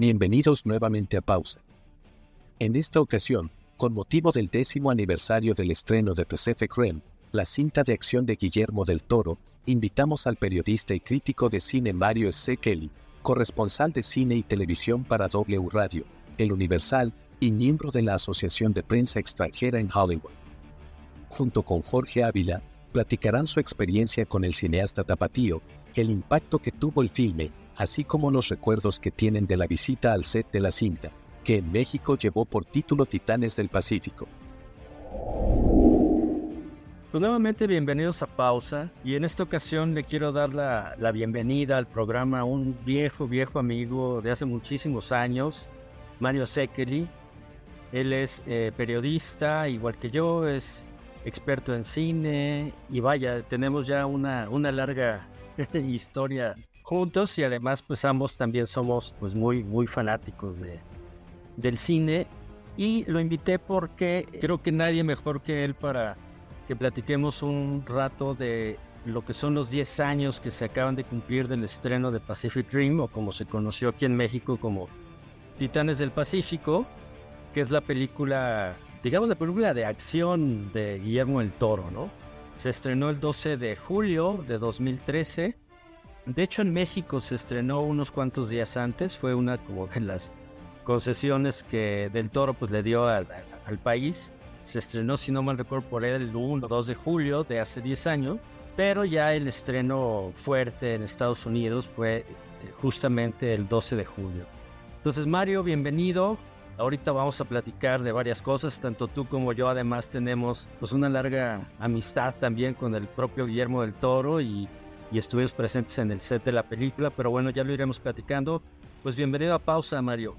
Bienvenidos nuevamente a Pausa. En esta ocasión, con motivo del décimo aniversario del estreno de Pacific Rim, la cinta de acción de Guillermo del Toro, invitamos al periodista y crítico de cine Mario S. Kelly, corresponsal de cine y televisión para W Radio, El Universal y miembro de la Asociación de Prensa Extranjera en Hollywood. Junto con Jorge Ávila, platicarán su experiencia con el cineasta tapatío, el impacto que tuvo el filme así como los recuerdos que tienen de la visita al set de la cinta, que en México llevó por título Titanes del Pacífico. Pues nuevamente bienvenidos a Pausa y en esta ocasión le quiero dar la, bienvenida al programa a un viejo, viejo amigo de hace muchísimos años, Mario Sekeli. Él es eh, periodista, igual que yo, es experto en cine y vaya, tenemos ya una, una larga historia juntos y además pues ambos también somos pues muy muy fanáticos de, del cine y lo invité porque creo que nadie mejor que él para que platiquemos un rato de lo que son los 10 años que se acaban de cumplir del estreno de Pacific Dream o como se conoció aquí en México como Titanes del Pacífico, que es la película, digamos la película de acción de Guillermo el Toro, ¿no? Se estrenó el 12 de julio de 2013 de hecho, en México se estrenó unos cuantos días antes. Fue una como de las concesiones que Del Toro pues, le dio al, país. Se estrenó, si no mal recuerdo, por el 1 o 2 de julio de hace 10 años. Pero ya el estreno fuerte en Estados Unidos fue eh, justamente el 12 de julio. Entonces, Mario, bienvenido. Ahorita vamos a platicar de varias cosas, tanto tú como yo además tenemos pues una larga amistad también con el propio Guillermo del Toro y y estuvimos presentes en el set de la película, pero bueno, ya lo iremos platicando. Pues bienvenido a Pausa, Mario.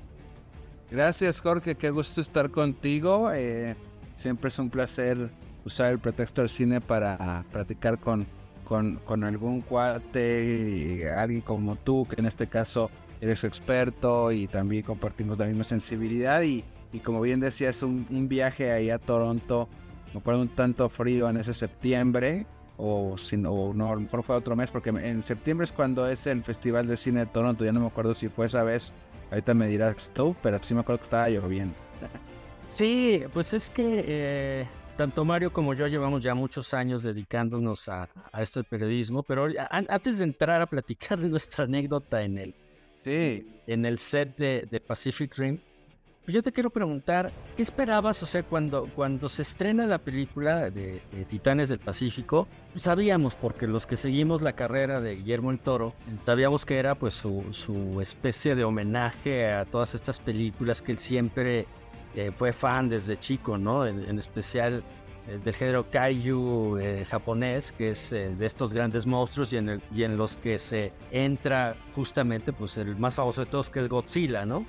Gracias, Jorge, qué gusto estar contigo. Eh, siempre es un placer usar el pretexto del cine para platicar con, con, algún cuate, alguien como tú, que en este caso eres experto y también compartimos la misma sensibilidad. Y, y como bien decías, un, un viaje ahí a Toronto, me pone un tanto frío en ese septiembre, o, si, no, a lo mejor fue otro mes, porque en septiembre es cuando es el Festival de Cine de Toronto, ya no me acuerdo si fue esa vez, ahorita me dirás tú, pero sí me acuerdo que estaba lloviendo. Sí, pues es que eh, tanto Mario como yo llevamos ya muchos años dedicándonos a, a este periodismo, pero antes de entrar a platicar de nuestra anécdota en el, sí. en el set de, de Pacific Rim, pues yo te quiero preguntar, ¿qué esperabas? O sea, cuando, cuando se estrena la película de, Titanes del Pacífico, sabíamos, porque los que seguimos la carrera de Guillermo el Toro, sabíamos que era pues su, su especie de homenaje a todas estas películas que él siempre eh, fue fan desde chico, ¿no? En, especial eh, del género kaiju eh, japonés, que es de estos grandes monstruos y en, y en los que se entra justamente pues el más famoso de todos que es Godzilla, ¿no?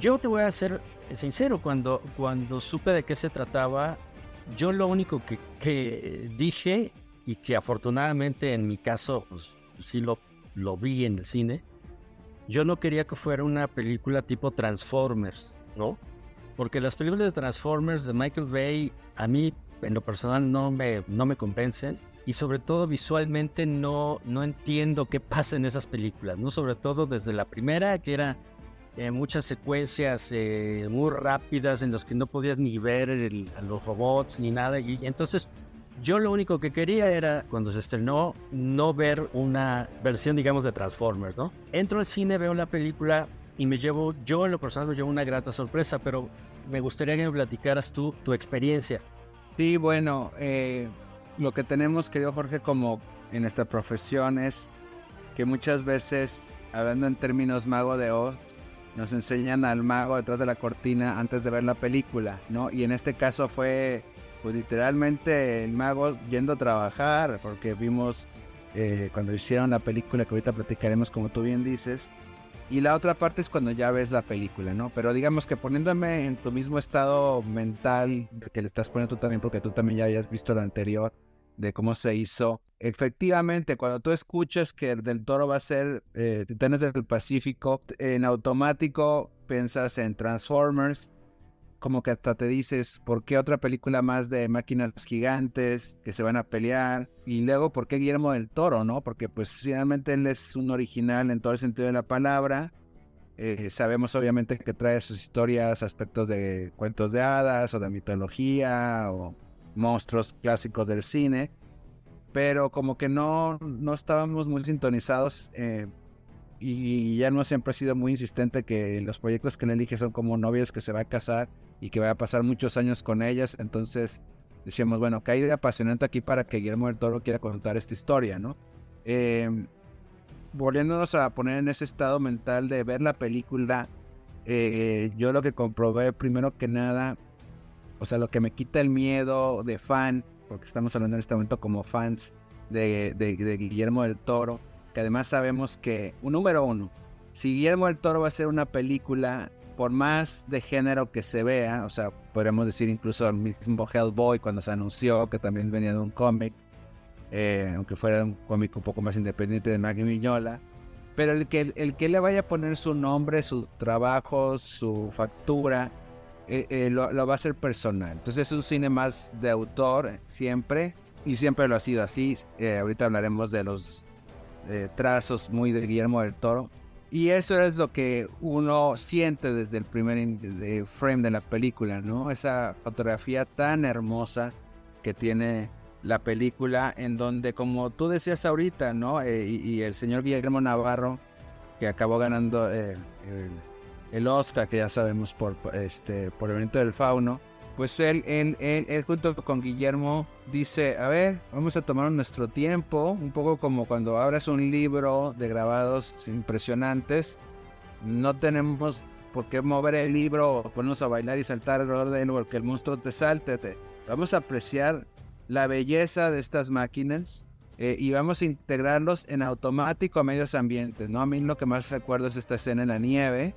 Yo te voy a ser sincero, cuando, cuando supe de qué se trataba, yo lo único que, dije y que afortunadamente en mi caso pues, sí lo, lo vi en el cine, yo no quería que fuera una película tipo Transformers, ¿no? Porque las películas de Transformers de Michael Bay a mí en lo personal no me, no me convencen y sobre todo visualmente no, no entiendo qué pasa en esas películas, ¿no? Sobre todo desde la primera que era eh, muchas secuencias eh, muy rápidas en las que no podías ni ver a los robots ni nada. Y, entonces yo lo único que quería era, cuando se estrenó, no ver una versión, digamos, de Transformers, ¿no? Entro al cine, veo la película y me llevo, yo en lo personal me llevo una grata sorpresa, pero me gustaría que me platicaras tú tu experiencia. Sí, bueno, eh, lo que tenemos, querido Jorge, como en esta profesión es que muchas veces, hablando en términos mago de Oz, nos enseñan al mago detrás de la cortina antes de ver la película, ¿no? Y en este caso fue, pues literalmente el mago yendo a trabajar, porque vimos eh, cuando hicieron la película, que ahorita platicaremos como tú bien dices, y la otra parte es cuando ya ves la película, ¿no? Pero digamos que poniéndome en tu mismo estado mental que le estás poniendo tú también, porque tú también ya habías visto la anterior, de cómo se hizo. Efectivamente, cuando tú escuchas que el del toro va a ser eh, Titanes del Pacífico, en automático piensas en Transformers, como que hasta te dices, ¿por qué otra película más de máquinas gigantes que se van a pelear? Y luego, ¿por qué Guillermo del Toro, no? Porque pues finalmente él es un original en todo el sentido de la palabra. Eh, sabemos obviamente que trae sus historias aspectos de cuentos de hadas o de mitología o monstruos clásicos del cine, pero como que no, no estábamos muy sintonizados eh, y ya no siempre ha sido muy insistente que los proyectos que él elige son como novias que se va a casar y que va a pasar muchos años con ellas, entonces decíamos, bueno, que hay apasionante aquí para que Guillermo del Toro quiera contar esta historia, ¿no? Eh, volviéndonos a poner en ese estado mental de ver la película, eh, yo lo que comprobé primero que nada, o sea, lo que me quita el miedo de fan, porque estamos hablando en este momento como fans de, Guillermo del Toro, que además sabemos que, un número uno, si Guillermo del Toro va a hacer una película, por más de género que se vea, o sea, podríamos decir incluso el mismo Hellboy cuando se anunció que también venía de un cómic, eh, aunque fuera un cómic un poco más independiente de Maggie Miñola. Pero el que, el que le vaya a poner su nombre, su trabajo, su factura, eh, eh, lo, va a hacer personal. Entonces es un cine más de autor siempre, y siempre lo ha sido así. ahorita hablaremos de los trazos muy de Guillermo del Toro. Y eso es lo que uno siente desde el primer frame de la película, ¿no? Esa fotografía tan hermosa que tiene la película en donde, como tú decías ahorita, ¿no? Eh, y, el señor Guillermo Navarro, que acabó ganando eh, el, Oscar, que ya sabemos por, este, por el evento del fauno, pues él, él, él, junto con Guillermo dice, a ver, vamos a tomar nuestro tiempo, un poco como cuando abres un libro de grabados impresionantes, no tenemos por qué mover el libro o ponernos a bailar y saltar alrededor de él porque el monstruo te salte, vamos a apreciar la belleza de estas máquinas eh, y vamos a integrarlos en automático a medios ambientes, ¿no? A mí lo que más recuerdo es esta escena en la nieve,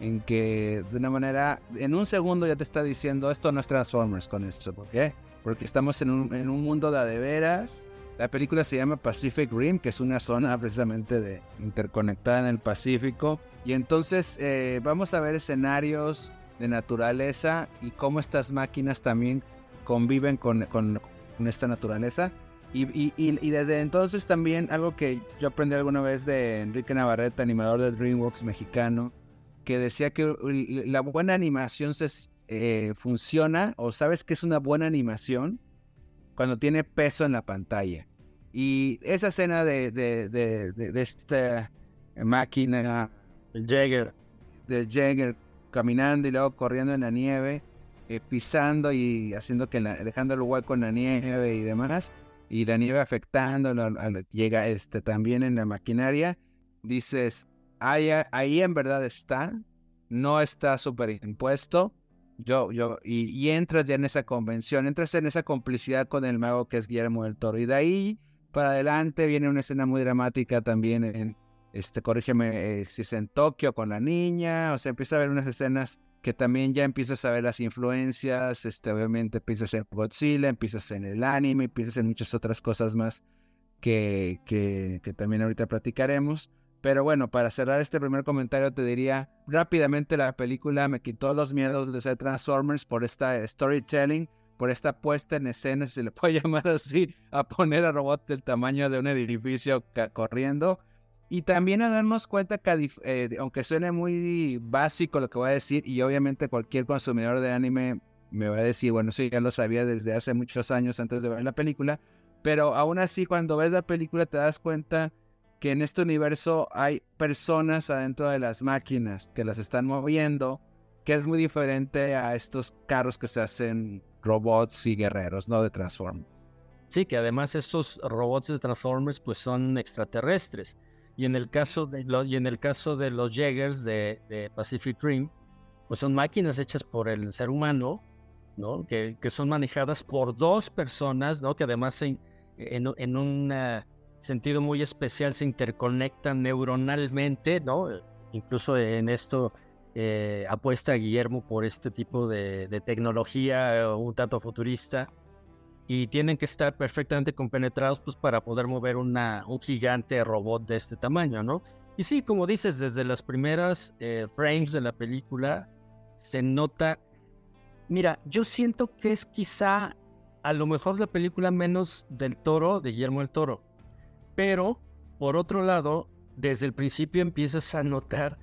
en que de una manera, en un segundo ya te está diciendo, esto no es Transformers con esto, ¿por qué? Porque estamos en un, en un mundo de adeveras, la película se llama Pacific Rim, que es una zona precisamente de, interconectada en el Pacífico, y entonces eh, vamos a ver escenarios de naturaleza y cómo estas máquinas también conviven con, con, con esta naturaleza. Y, y, desde entonces también algo que yo aprendí alguna vez de Enrique Navarrete, animador de DreamWorks mexicano, que decía que la buena animación se eh, funciona o sabes que es una buena animación cuando tiene peso en la pantalla. Y esa escena de, de, de, de, esta máquina... El Jagger. De Jagger caminando y luego corriendo en la nieve eh, pisando y haciendo que dejando el hueco en la nieve y demás, y la nieve afectando, llega este, también en la maquinaria, dices, ahí, ahí en verdad está, no está superimpuesto, yo, yo, y, entras ya en esa convención, entras en esa complicidad con el mago que es Guillermo del Toro, y de ahí para adelante viene una escena muy dramática también en, este, corrígeme eh, si es en Tokio con la niña, o sea, empieza a haber unas escenas que también ya empiezas a ver las influencias, este, obviamente empiezas en Godzilla, empiezas en el anime, empiezas en muchas otras cosas más que, que, que también ahorita platicaremos. Pero bueno, para cerrar este primer comentario te diría, rápidamente la película me quitó los miedos de ser Transformers por esta storytelling, por esta puesta en escena, si se le puede llamar así, a poner a robots del tamaño de un edificio corriendo. Y también a darnos cuenta que, eh, aunque suene muy básico lo que voy a decir, y obviamente cualquier consumidor de anime me va a decir, bueno, sí, ya lo sabía desde hace muchos años antes de ver la película, pero aún así cuando ves la película te das cuenta que en este universo hay personas adentro de las máquinas que las están moviendo, que es muy diferente a estos carros que se hacen robots y guerreros, no de Transformers. Sí, que además estos robots de Transformers pues son extraterrestres. Y en el caso de, y en el caso de los Jaegers de, Pacific Rim, pues son máquinas hechas por el ser humano, ¿no? Que, que son manejadas por dos personas, ¿no? Que además en, en, un sentido muy especial se interconectan neuronalmente, ¿no? Incluso en esto eh, apuesta Guillermo por este tipo de, de tecnología eh, un tanto futurista y tienen que estar perfectamente compenetrados pues, para poder mover una, un gigante robot de este tamaño, ¿no? Y sí, como dices, desde las primeras eh, frames de la película se nota... Mira, yo siento que es quizá a lo mejor la película menos del toro, de Guillermo el Toro. Pero, por otro lado, desde el principio empiezas a notar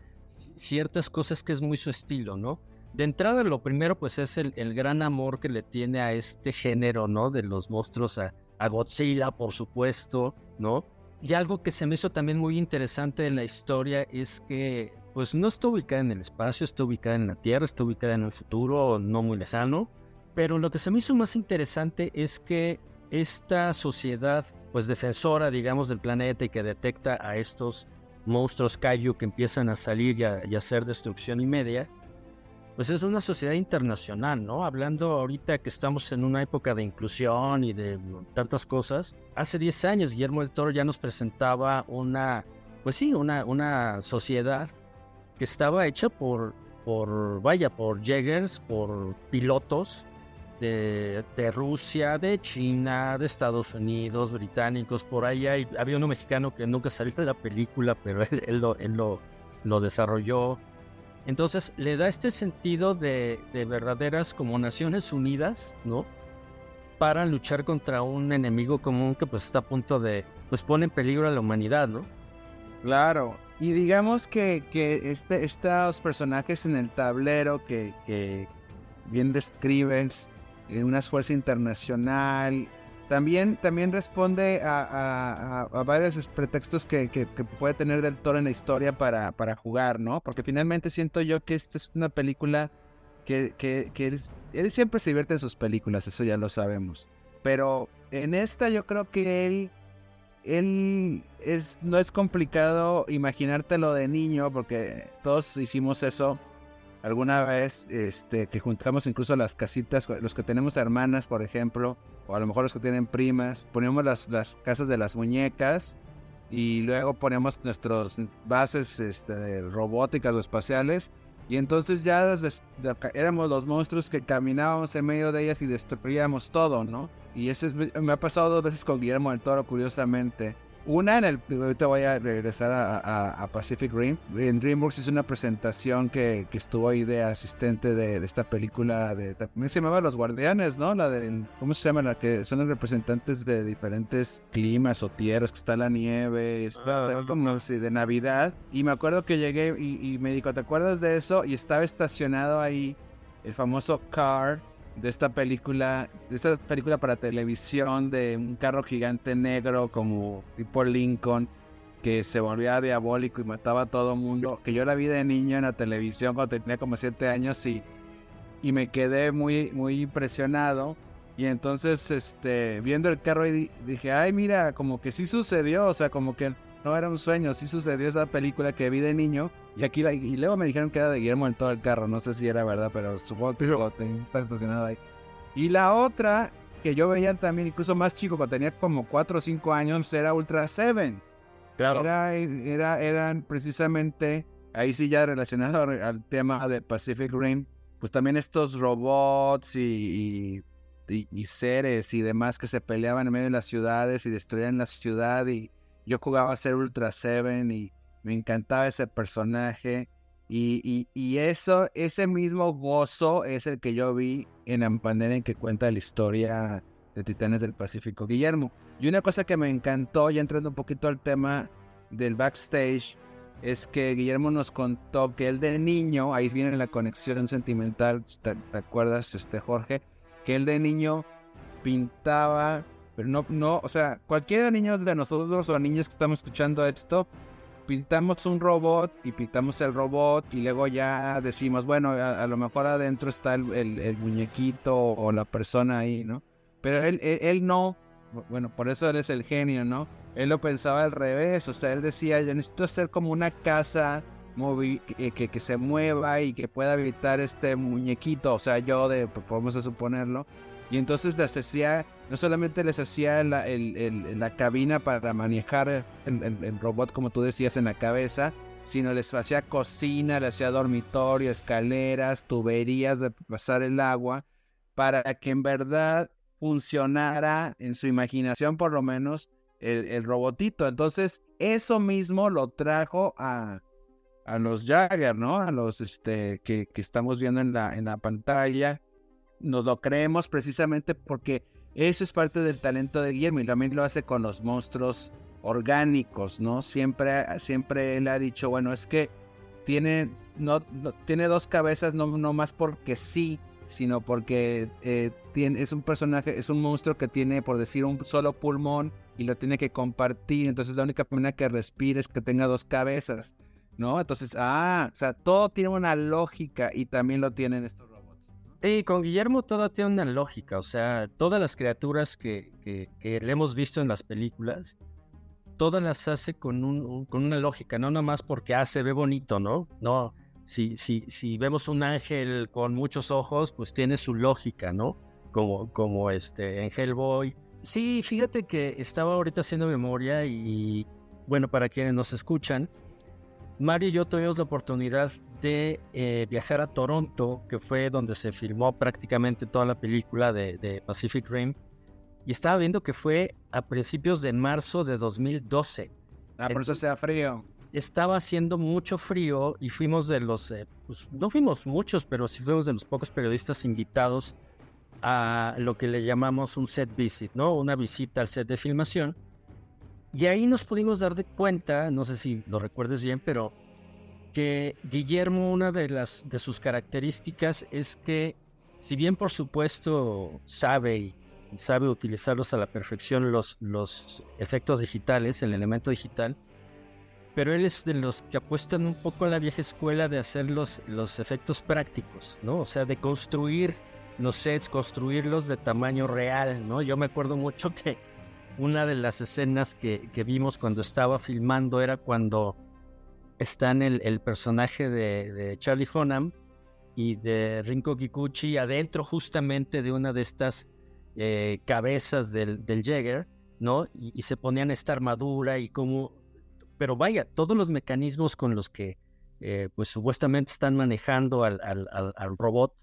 ciertas cosas que es muy su estilo, ¿no? De entrada, lo primero, pues es el, gran amor que le tiene a este género, ¿no? De los monstruos, a, a Godzilla, por supuesto, ¿no? Y algo que se me hizo también muy interesante en la historia es que, pues no está ubicada en el espacio, está ubicada en la Tierra, está ubicada en un futuro no muy lejano. Pero lo que se me hizo más interesante es que esta sociedad, pues defensora, digamos, del planeta y que detecta a estos monstruos Kaiju que empiezan a salir y a, hacer destrucción y pues es una sociedad internacional, ¿no? Hablando ahorita que estamos en una época de inclusión y de tantas cosas, hace 10 años Guillermo del Toro ya nos presentaba una, pues sí, una, una sociedad que estaba hecha por, por, vaya, por Jägers, por pilotos de, Rusia, de China, de Estados Unidos, británicos, por ahí había uno mexicano que nunca salió de la película, pero él, lo, él lo, lo, desarrolló. Entonces le da este sentido de, de, verdaderas como Naciones Unidas, ¿no? Para luchar contra un enemigo común que pues está a punto de, pues pone en peligro a la humanidad, ¿no? Claro, y digamos que, que este, estos personajes en el tablero que, que bien describes, una esfuerzo internacional. También, también responde a, varios pretextos que, puede tener del toro en la historia para, jugar, ¿no? Porque finalmente siento yo que esta es una película que, que, él, siempre se divierte en sus películas, eso ya lo sabemos. Pero en esta yo creo que él, él es, no es complicado imaginártelo de niño, porque todos hicimos eso alguna vez este, que juntamos incluso las casitas, los que tenemos hermanas, por ejemplo, o a lo mejor los que tienen primas, ponemos las, las casas de las muñecas y luego ponemos nuestros bases este, robóticas o espaciales. Y entonces ya éramos los monstruos que caminábamos en medio de ellas y destruíamos todo, ¿no? Y eso me ha pasado dos veces con Guillermo del Toro, curiosamente. Una, en el, ahorita voy a regresar a, Pacific Rim. En DreamWorks es una presentación que, estuvo ahí de asistente de, esta película. de También se llamaba Los Guardianes, ¿no? La de, ¿cómo se llama? La que son los representantes de diferentes climas o tierras, que está la nieve, está, ah, es como de Navidad. Y me acuerdo que llegué y, y me dijo, ¿te acuerdas de eso? Y estaba estacionado ahí el famoso car de esta película, de esta película para televisión de un carro gigante negro como tipo Lincoln que se volvía diabólico y mataba a todo mundo, que yo la vi de niño en la televisión cuando tenía como siete años y, y me quedé muy, muy impresionado. Y entonces, este, viendo el carro y dije, ay, mira, como que sí sucedió, o sea, como que no era un sueño, sí sucedió esa película que vi de niño. Y aquí y luego me dijeron que era de Guillermo en todo el carro. No sé si era verdad, pero supongo que lo está estacionado ahí. Y la otra que yo veía también, incluso más chico, cuando tenía como 4 o 5 años, era Ultra Seven. Claro. Era, era, eran precisamente, ahí sí ya relacionado al tema de Pacific Rim, pues también estos robots y, y, y, seres y demás que se peleaban en medio de las ciudades y destruían la ciudad y yo jugaba a ser Ultra Seven y me encantaba ese personaje. Y, y, eso, ese mismo gozo es el que yo vi en la en que cuenta la historia de Titanes del Pacífico, Guillermo. Y una cosa que me encantó, ya entrando un poquito al tema del backstage, es que Guillermo nos contó que él de niño, ahí viene la conexión sentimental, ¿te, acuerdas, este Jorge? Que él de niño pintaba pero no, no, o sea, cualquiera niños de nosotros o niños que estamos escuchando esto, pintamos un robot y pintamos el robot y luego ya decimos, bueno, a, lo mejor adentro está el, muñequito o la persona ahí, ¿no? Pero él, él, no, bueno, por eso él es el genio, ¿no? Él lo pensaba al revés, o sea, él decía, yo necesito hacer como una casa que, que, que, se mueva y que pueda evitar este muñequito, o sea, yo de, podemos suponerlo, y entonces les hacía, no solamente les hacía la, la cabina para manejar el, robot, como tú decías, en la cabeza, sino les hacía cocina, les hacía dormitorio, escaleras, tuberías de pasar el agua, para que en verdad funcionara en su imaginación por lo menos el, robotito. Entonces, eso mismo lo trajo a, a los Jagger, ¿no? A los este, que, que estamos viendo en la, en la pantalla nos lo creemos precisamente porque eso es parte del talento de Guillermo y también lo hace con los monstruos orgánicos, ¿no? Siempre, siempre él ha dicho, bueno, es que tiene, no, tiene dos cabezas, no, no más porque sí, sino porque eh, es un personaje, es un monstruo que tiene, por decir, un solo pulmón y lo tiene que compartir. Entonces la única manera que respire es que tenga dos cabezas, ¿no? Entonces, ah, o sea, todo tiene una lógica y también lo tienen estos. Sí, con Guillermo todo tiene una lógica, o sea, todas las criaturas que, que, le hemos visto en las películas, todas las hace con, un, con una lógica, no nomás porque ah, se ve bonito, ¿no? No, si, si, si vemos un ángel con muchos ojos, pues tiene su lógica, ¿no? Como, como este, en Hellboy. Sí, fíjate que estaba ahorita haciendo memoria y, bueno, para quienes nos escuchan, Mario y yo tuvimos la oportunidad de eh, viajar a Toronto, que fue donde se filmó prácticamente toda la película de, de Pacific Rim. Y estaba viendo que fue a principios de marzo de 2012. Ah, por eso sea frío estaba haciendo mucho frío y fuimos de los, eh, pues, no fuimos muchos, pero sí fuimos de los pocos periodistas invitados a lo que le llamamos un set visit, ¿no? Una visita al set de filmación. Y ahí nos pudimos dar de cuenta, no sé si lo recuerdes bien, pero que Guillermo, una de, las, de sus características es que, si bien por supuesto sabe y sabe utilizarlos a la perfección los, los efectos digitales, el elemento digital, pero él es de los que apuestan un poco a la vieja escuela de hacer los, los efectos prácticos, ¿no? O sea, de construir los sets, construirlos de tamaño real, ¿no? Yo me acuerdo mucho que una de las escenas que, que vimos cuando estaba filmando era cuando están el, el personaje de, de, Charlie Fonham y de Rinko Kikuchi adentro justamente de una de estas eh, cabezas del, del Jäger, ¿no? Y, y, se ponían esta armadura y cómo pero vaya, todos los mecanismos con los que eh, pues supuestamente están manejando al, al, al, robot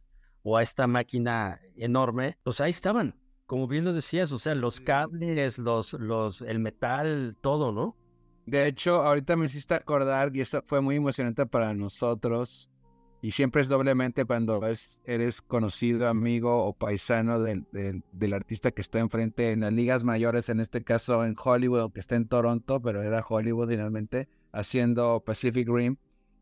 o a esta máquina enorme, pues ahí estaban, como bien lo decías, o sea, los cables, los, los, el metal, todo, ¿no? De hecho, ahorita me hiciste acordar, y eso fue muy emocionante para nosotros, y siempre es doblemente cuando eres conocido, amigo o paisano del, del, artista que está enfrente en las ligas mayores, en este caso en Hollywood, que está en Toronto, pero era Hollywood finalmente, haciendo Pacific Rim,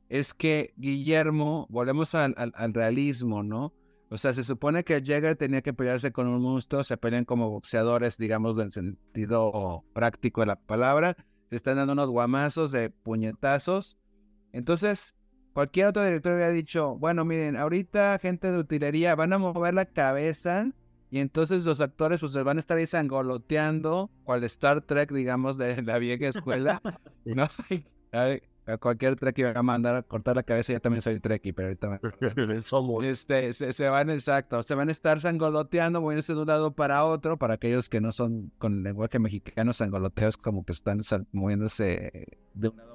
es que Guillermo, volvemos al, al, realismo, ¿no? O sea, se supone que Jagger tenía que pelearse con un monstruo, se pelean como boxeadores, digamos, en sentido práctico de la palabra, se están dando unos guamazos de puñetazos. Entonces, Cualquier otro director hubiera dicho, bueno, miren, ahorita gente de utilería van a mover la cabeza y entonces los actores pues van a estar ahí sangoloteando, cual Star Trek, digamos, de la vieja escuela. No sé a cualquier treki va a mandar a cortar la cabeza, ya también soy treki, pero ahorita me Somos. Este, se, se, van, exacto, se van a estar sangoloteando, moviéndose de un lado para otro, para aquellos que no son con lenguaje mexicano, sangoloteos como que están moviéndose de un lado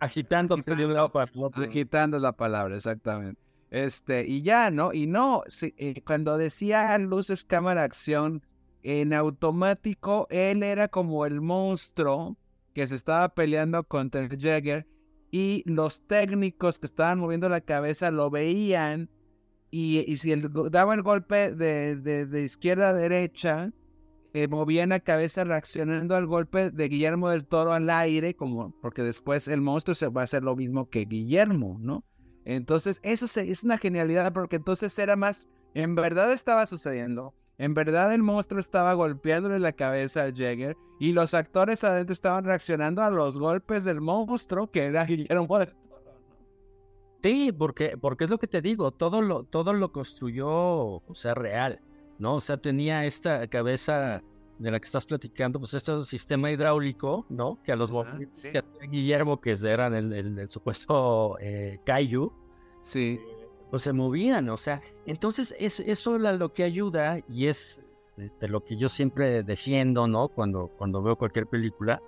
agitando de un lado para otro. Agitando la palabra, exactamente. Este, y ya, ¿no? Y no, eh, cuando decía luces, cámara, acción, en automático, él era como el monstruo que se estaba peleando contra el Jagger y los técnicos que estaban moviendo la cabeza lo veían y, si él daba el golpe de, de, izquierda a derecha, eh, movían la cabeza reaccionando al golpe de Guillermo del Toro al aire, como porque después el monstruo se va a hacer lo mismo que Guillermo, ¿no? Entonces, eso es una genialidad porque entonces era más, en verdad estaba sucediendo en verdad el monstruo estaba golpeándole la cabeza al Jagger y los actores adentro estaban reaccionando a los golpes del monstruo que era Guillermo del Toro. Sí, porque, porque es lo que te digo, todo lo, todo lo construyó, o sea, real, ¿no? O sea, tenía esta cabeza de la que estás platicando, pues este sistema hidráulico, ¿no? Que a los que Guillermo, que eran el, el, supuesto eh, Kaiju, sí pues se movían, o sea, entonces es, eso es lo que ayuda y es de, lo que yo siempre defiendo, ¿no? Cuando, cuando veo cualquier película,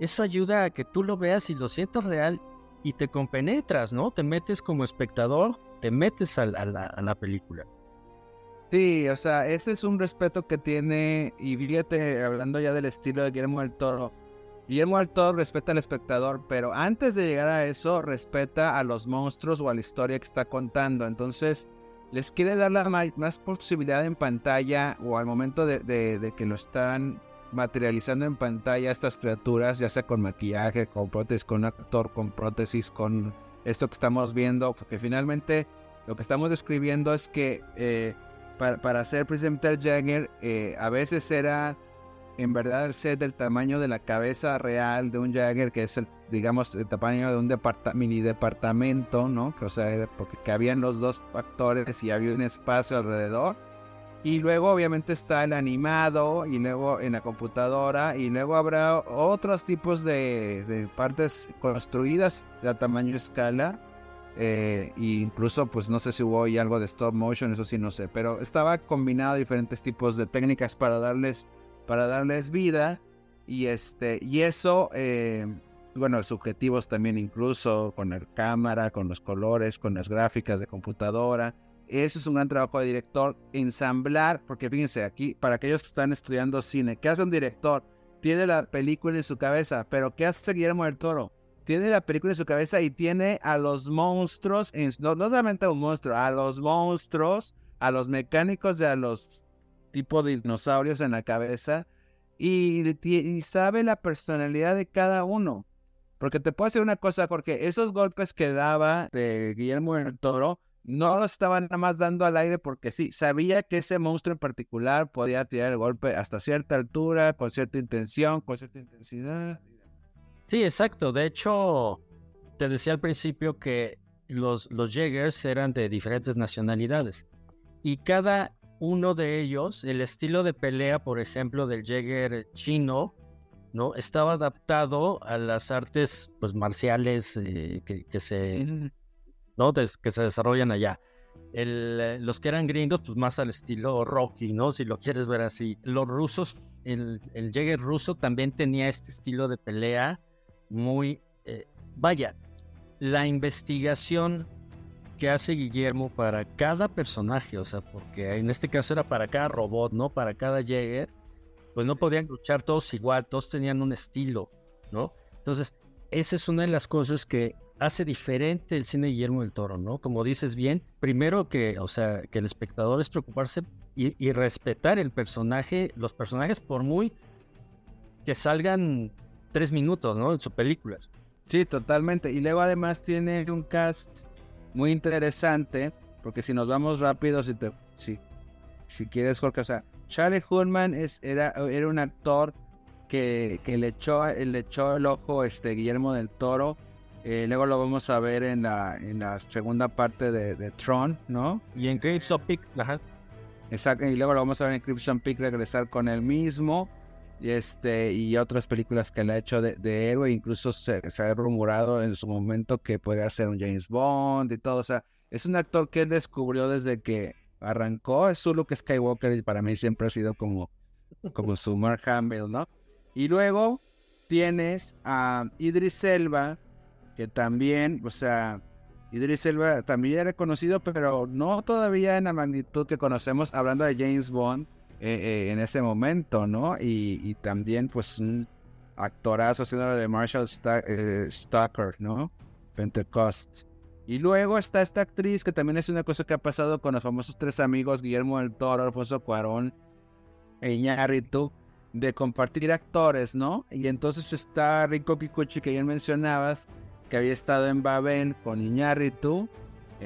eso ayuda a que tú lo veas y lo sientas real y te compenetras, ¿no? Te metes como espectador, te metes a, la, a la película. Sí, o sea, ese es un respeto que tiene, y fíjate, hablando ya del estilo de Guillermo del Toro, Guillermo del Toro respeta al espectador, pero antes de llegar a eso, respeta a los monstruos o a la historia que está contando. Entonces, les quiere dar la más, posibilidad en pantalla o al momento de, que lo están materializando en pantalla estas criaturas, ya sea con maquillaje, con prótesis, con actor con prótesis, con esto que estamos viendo, porque finalmente lo que estamos describiendo es que eh, para, para, hacer precisamente Jagger, eh, a veces era en verdad set del tamaño de la cabeza real de un Jagger, que es el, digamos, el tamaño de un mini departamento, ¿no? O sea, porque cabían los dos actores y había un espacio alrededor. Y luego obviamente está el animado y luego en la computadora y luego habrá otros tipos de, de partes construidas a tamaño escala. Eh, e incluso pues no sé si hubo ahí algo de stop motion, eso sí no sé, pero estaba combinado diferentes tipos de técnicas para darles para darles vida y este y eso eh, bueno subjetivos también incluso con la cámara con los colores con las gráficas de computadora eso es un gran trabajo de director ensamblar porque fíjense aquí para aquellos que están estudiando cine qué hace un director tiene la película en su cabeza pero qué hace Guillermo del Toro tiene la película en su cabeza y tiene a los monstruos en, no, no solamente a un monstruo a los monstruos a los mecánicos y a los tipo de dinosaurios en la cabeza y, sabe la personalidad de cada uno. Porque te puedo decir una cosa, porque esos golpes que daba de Guillermo del Toro no los estaba nada más dando al aire porque sí, sabía que ese monstruo en particular podía tirar el golpe hasta cierta altura, con cierta intención, con cierta intensidad. Sí, exacto. De hecho, te decía al principio que los, los Jaegers eran de diferentes nacionalidades y cada uno de ellos, el estilo de pelea, por ejemplo, del Jäger chino, ¿no? Estaba adaptado a las artes pues, marciales eh, que, se, ¿no? que se desarrollan allá. Eh, los que eran gringos, pues más al estilo Rocky, ¿no? Si lo quieres ver así. Los rusos, el, el Jäger ruso también tenía este estilo de pelea muy... Eh, vaya, la investigación que hace Guillermo para cada personaje, o sea, porque en este caso era para cada robot, ¿no? Para cada Jäger, pues no podían luchar todos igual, todos tenían un estilo, ¿no? Entonces, esa es una de las cosas que hace diferente el cine de Guillermo del Toro, ¿no? Como dices bien, primero que, o sea, que el espectador es preocuparse y, y respetar el personaje, los personajes por muy que salgan tres minutos, ¿no? En sus películas. Sí, totalmente. Y luego además tiene un cast muy interesante, porque si nos vamos rápido, si, te, si, si quieres, Jorge, o sea, Charlie Hunnam es, era, era un actor que, que le, echó, le echó el ojo este, Guillermo del Toro. Eh, luego lo vamos a ver en la, en la segunda parte de, de Tron, ¿no? Y en Crimson Peak, ajá. Exacto, y luego lo vamos a ver en Crimson Peak regresar con él mismo este y otras películas que le ha hecho de, héroe, incluso se, ha rumorado en su momento que podría ser un James Bond y todo, o sea, es un actor que él descubrió desde que arrancó, es su Skywalker y para mí siempre ha sido como, como su Mark Hamill, ¿no? Y luego tienes a Idris Elba, que también, o sea, Idris Elba también era conocido, pero no todavía en la magnitud que conocemos, hablando de James Bond, eh, eh, en ese momento, ¿no? Y, también pues un actorazo haciendo de Marshall eh, Stalker, ¿no? Pentecost. Y luego está esta actriz que también es una cosa que ha pasado con los famosos tres amigos, Guillermo del Toro, Alfonso Cuarón e Iñárritu, de compartir actores, ¿no? Y entonces está Rico Kikuchi que ya mencionabas, que había estado en Babel con Iñárritu,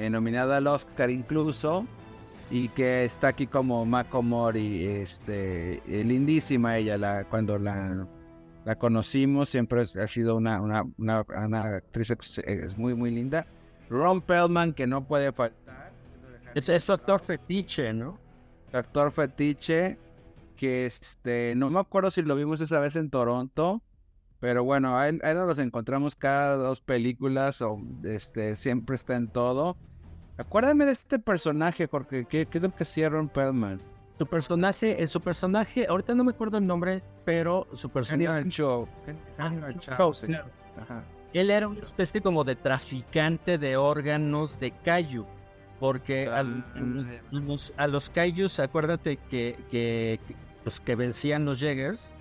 nominada al Oscar incluso, y que está aquí como Mako Mori, este, eh, lindísima ella, la, cuando la, la conocimos siempre ha sido una, una, una, actriz es muy muy linda. Ron Perlman que no puede faltar. Es, es actor fetiche, ¿no? Actor fetiche que este, no me acuerdo si lo vimos esa vez en Toronto, pero bueno, ahí, ahí nos encontramos cada dos películas o este, siempre está en todo. Acuérdame de este personaje, Jorge. ¿Qué, es lo que hacía Ron Perlman? Su personaje, eh, su personaje, ahorita no me acuerdo el nombre, pero su personaje. Show. Ah, Él era una especie como de traficante de órganos de Kaiju. Porque a, los, a los Kaijus, acuérdate que, que, pues, que vencían los Jaegers,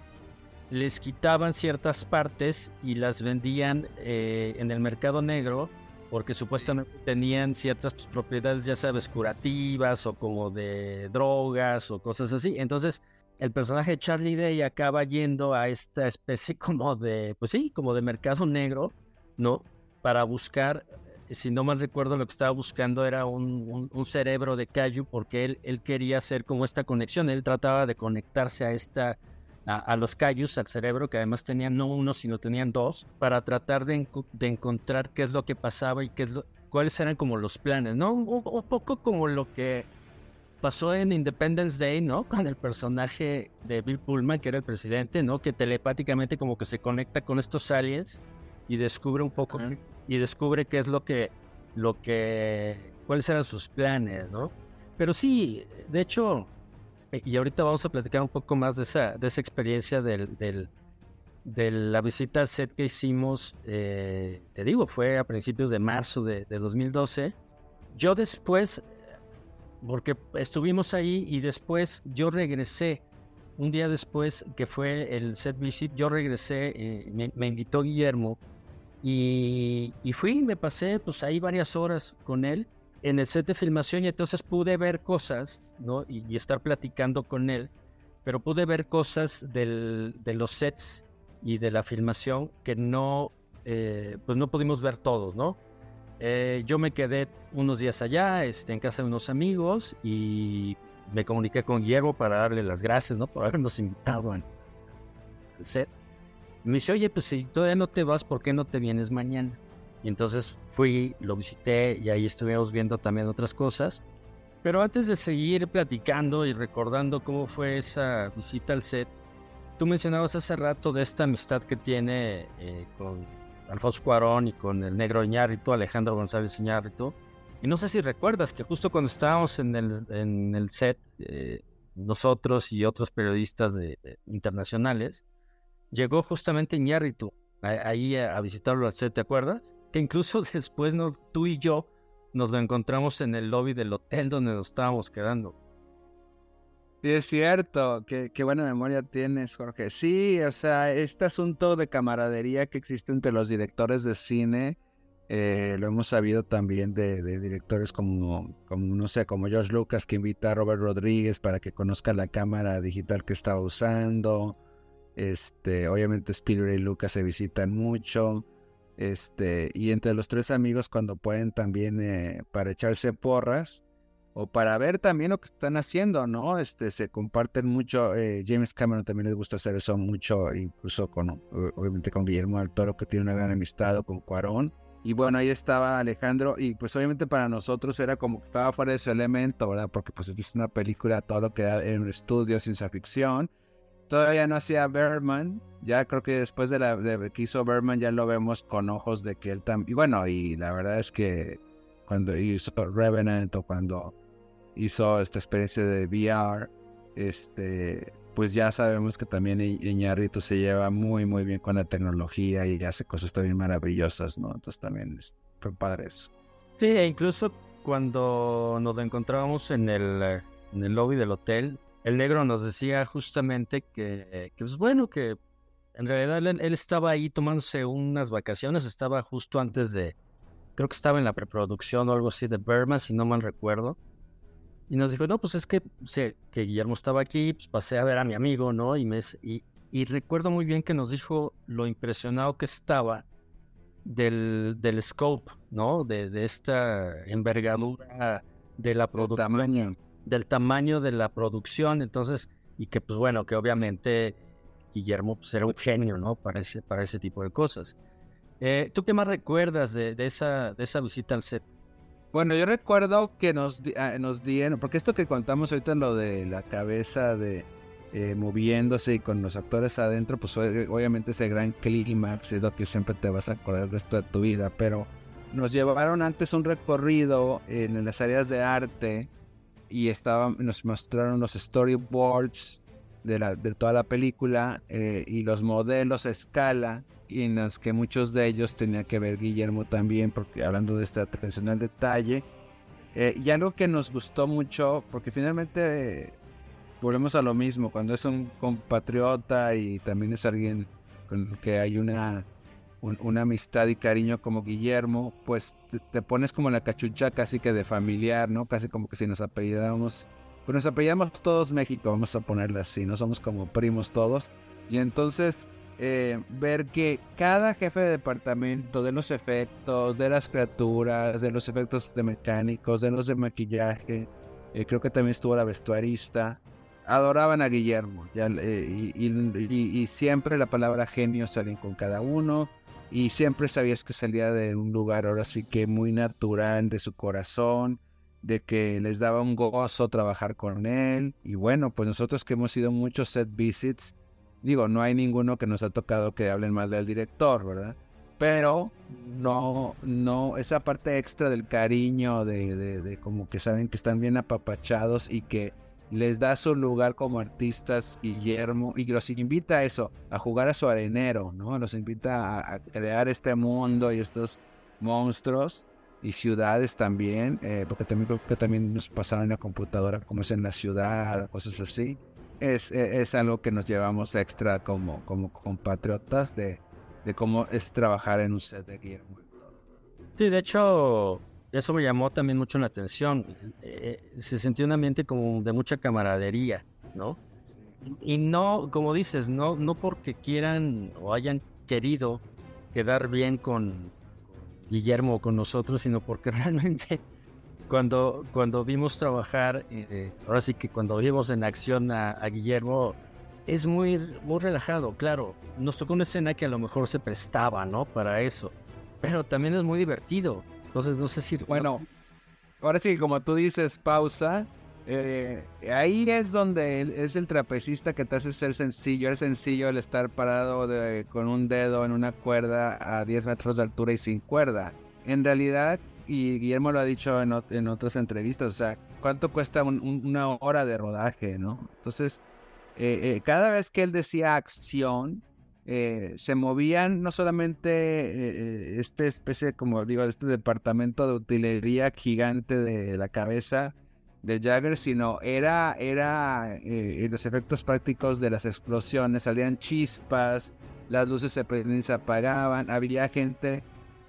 les quitaban ciertas partes y las vendían eh, en el mercado negro porque supuestamente tenían ciertas pues, propiedades, ya sabes, curativas o como de drogas o cosas así. Entonces, el personaje de Charlie Day acaba yendo a esta especie como de, pues sí, como de mercado negro, ¿no? Para buscar si no mal recuerdo, lo que estaba buscando era un, cerebro de Cayu porque él, él quería hacer como esta conexión. Él trataba de conectarse a esta a, los Cayus, al cerebro, que además tenían no uno, sino tenían dos, para tratar de, encontrar qué es lo que pasaba y qué es cuáles eran como los planes, ¿no? Un, poco como lo que pasó en Independence Day, ¿no? Con el personaje de Bill Pullman, que era el presidente, ¿no? Que telepáticamente como que se conecta con estos aliens y descubre un poco y descubre qué es lo que lo que cuáles eran sus planes, ¿no? Pero sí, de hecho, y ahorita vamos a platicar un poco más de esa, de esa experiencia del, de la visita al set que hicimos, eh, te digo, fue a principios de marzo de, de, 2012. Yo después, porque estuvimos ahí y después yo regresé, un día después que fue el set visit, yo regresé, eh, me, me, invitó Guillermo y, y, fui, me pasé pues ahí varias horas con él en el set de filmación y entonces pude ver cosas, ¿no? Y, estar platicando con él, pero pude ver cosas del, de los sets y de la filmación que no, eh, pues no pudimos ver todos, ¿no? Eh, yo me quedé unos días allá, este, en casa de unos amigos y me comuniqué con Guillermo para darle las gracias, ¿no? Por habernos invitado al set. Me dice, oye, pues si todavía no te vas, ¿por qué no te vienes mañana? Entonces fui, lo visité y ahí estuvimos viendo también otras cosas. Pero antes de seguir platicando y recordando cómo fue esa visita al set, tú mencionabas hace rato de esta amistad que tiene eh, con Alfonso Cuarón y con el negro Iñárritu, Alejandro González Iñárritu. Y no sé si recuerdas que justo cuando estábamos en el, en el set, eh, nosotros y otros periodistas internacionales, llegó justamente Iñárritu ahí a, a visitarlo al set, ¿te acuerdas? Que incluso después no, tú y yo nos lo encontramos en el lobby del hotel donde nos estábamos quedando. Sí, es cierto, qué, buena memoria tienes, Jorge. Sí, o sea, este asunto de camaradería que existe entre los directores de cine, eh, lo hemos sabido también de, directores como, como, no sé, como George Lucas, que invita a Robert Rodríguez para que conozca la cámara digital que estaba usando. Este, obviamente Spielberg y Lucas se visitan mucho. Este, y entre los tres amigos cuando pueden también eh, para echarse porras o para ver también lo que están haciendo, ¿no? Este, se comparten mucho, eh, James Cameron también les gusta hacer eso mucho, incluso con, obviamente con Guillermo del Toro, que tiene una gran amistad, con Cuarón. Y bueno, ahí estaba Alejandro, y pues obviamente para nosotros era como que estaba fuera de ese elemento, ¿verdad? Porque pues es una película, todo lo que era en un estudio, ciencia ficción, Todavía no hacía Berman. Ya creo que después de, la, que hizo Berman ya lo vemos con ojos de que él también... Y bueno, y la verdad es que cuando hizo Revenant o cuando hizo esta experiencia de VR, este, pues ya sabemos que también Iñarrito se lleva muy, muy bien con la tecnología y hace cosas también maravillosas, ¿no? Entonces también fue padre eso. Sí, e incluso cuando nos encontrábamos en el, en el lobby del hotel, el negro nos decía justamente que, que pues bueno, que en realidad él, estaba ahí tomándose unas vacaciones, estaba justo antes de, creo que estaba en la preproducción o algo así de Burma, si no mal recuerdo. Y nos dijo, no, pues es que, sé que Guillermo estaba aquí, pues pasé a ver a mi amigo, ¿no? Y, me, y, y recuerdo muy bien que nos dijo lo impresionado que estaba del, del scope, ¿no? De, de esta envergadura de la producción del tamaño de la producción, entonces, y que pues bueno, que obviamente Guillermo pues, era un genio, ¿no? Para ese, para ese tipo de cosas. Eh, ¿Tú qué más recuerdas de, esa, de esa visita al set? Bueno, yo recuerdo que nos, ah, nos dieron, porque esto que contamos ahorita, lo de la cabeza de eh, moviéndose y con los actores adentro, pues obviamente ese gran clímax es lo que siempre te vas a acordar el resto de tu vida, pero nos llevaron antes un recorrido en las áreas de arte y estaba, nos mostraron los storyboards de, la, de toda la película eh, y los modelos a escala y en los que muchos de ellos tenía que ver Guillermo también, porque hablando de este atención al detalle. Eh, y algo que nos gustó mucho, porque finalmente volvemos a lo mismo, cuando es un compatriota y también es alguien con el que hay una una amistad y cariño como Guillermo, pues te, pones como la cachucha casi que de familiar, ¿no? Casi como que si nos apellidamos, pues nos apellidamos todos México, vamos a ponerle así, no somos como primos todos. Y entonces eh, ver que cada jefe de departamento, de los efectos, de las criaturas, de los efectos de mecánicos, de los de maquillaje, eh, creo que también estuvo la vestuarista, adoraban a Guillermo. Eh, y, siempre la palabra genio salía con cada uno. Y siempre sabías que salía de un lugar ahora sí que muy natural de su corazón, de que les daba un gozo trabajar con él. Y bueno, pues nosotros que hemos ido muchos set visits, digo, no hay ninguno que nos ha tocado que hablen mal del director, ¿verdad? Pero no, no, esa parte extra del cariño, de, de, de como que saben que están bien apapachados y que les da su lugar como artistas Guillermo y los invita a eso, a jugar a su arenero, ¿no? Los invita a, crear este mundo y estos monstruos y ciudades también, eh, porque también creo que también nos pasaron en la computadora como es en la ciudad, cosas así. Es, e, es, algo que nos llevamos extra como, como compatriotas de, de cómo es trabajar en un set de Guillermo. Sí, de hecho, eso me llamó también mucho la atención. Eh, se sintió un ambiente como de mucha camaradería, ¿no? Y no, como dices, no, no porque quieran o hayan querido quedar bien con Guillermo o con nosotros, sino porque realmente cuando, cuando vimos trabajar, eh, ahora sí que cuando vimos en acción a, a, Guillermo, es muy, muy relajado, claro. Nos tocó una escena que a lo mejor se prestaba, ¿no? Para eso. Pero también es muy divertido. Entonces, no sé si... Bueno, ahora sí, como tú dices, pausa. Eh, ahí es donde es el trapecista que te hace ser sencillo. Es sencillo el estar parado con un dedo en una cuerda a 10 metros de altura y sin cuerda. En realidad, y Guillermo lo ha dicho en, otras entrevistas, o sea, ¿cuánto cuesta una hora de rodaje, no? Entonces, eh, eh, cada vez que él decía acción, eh, se movían no solamente eh, este especie, como digo, este departamento de utilería gigante de la cabeza de Jagger, sino era, era eh, los efectos prácticos de las explosiones, salían chispas, las luces se se apagaban, había gente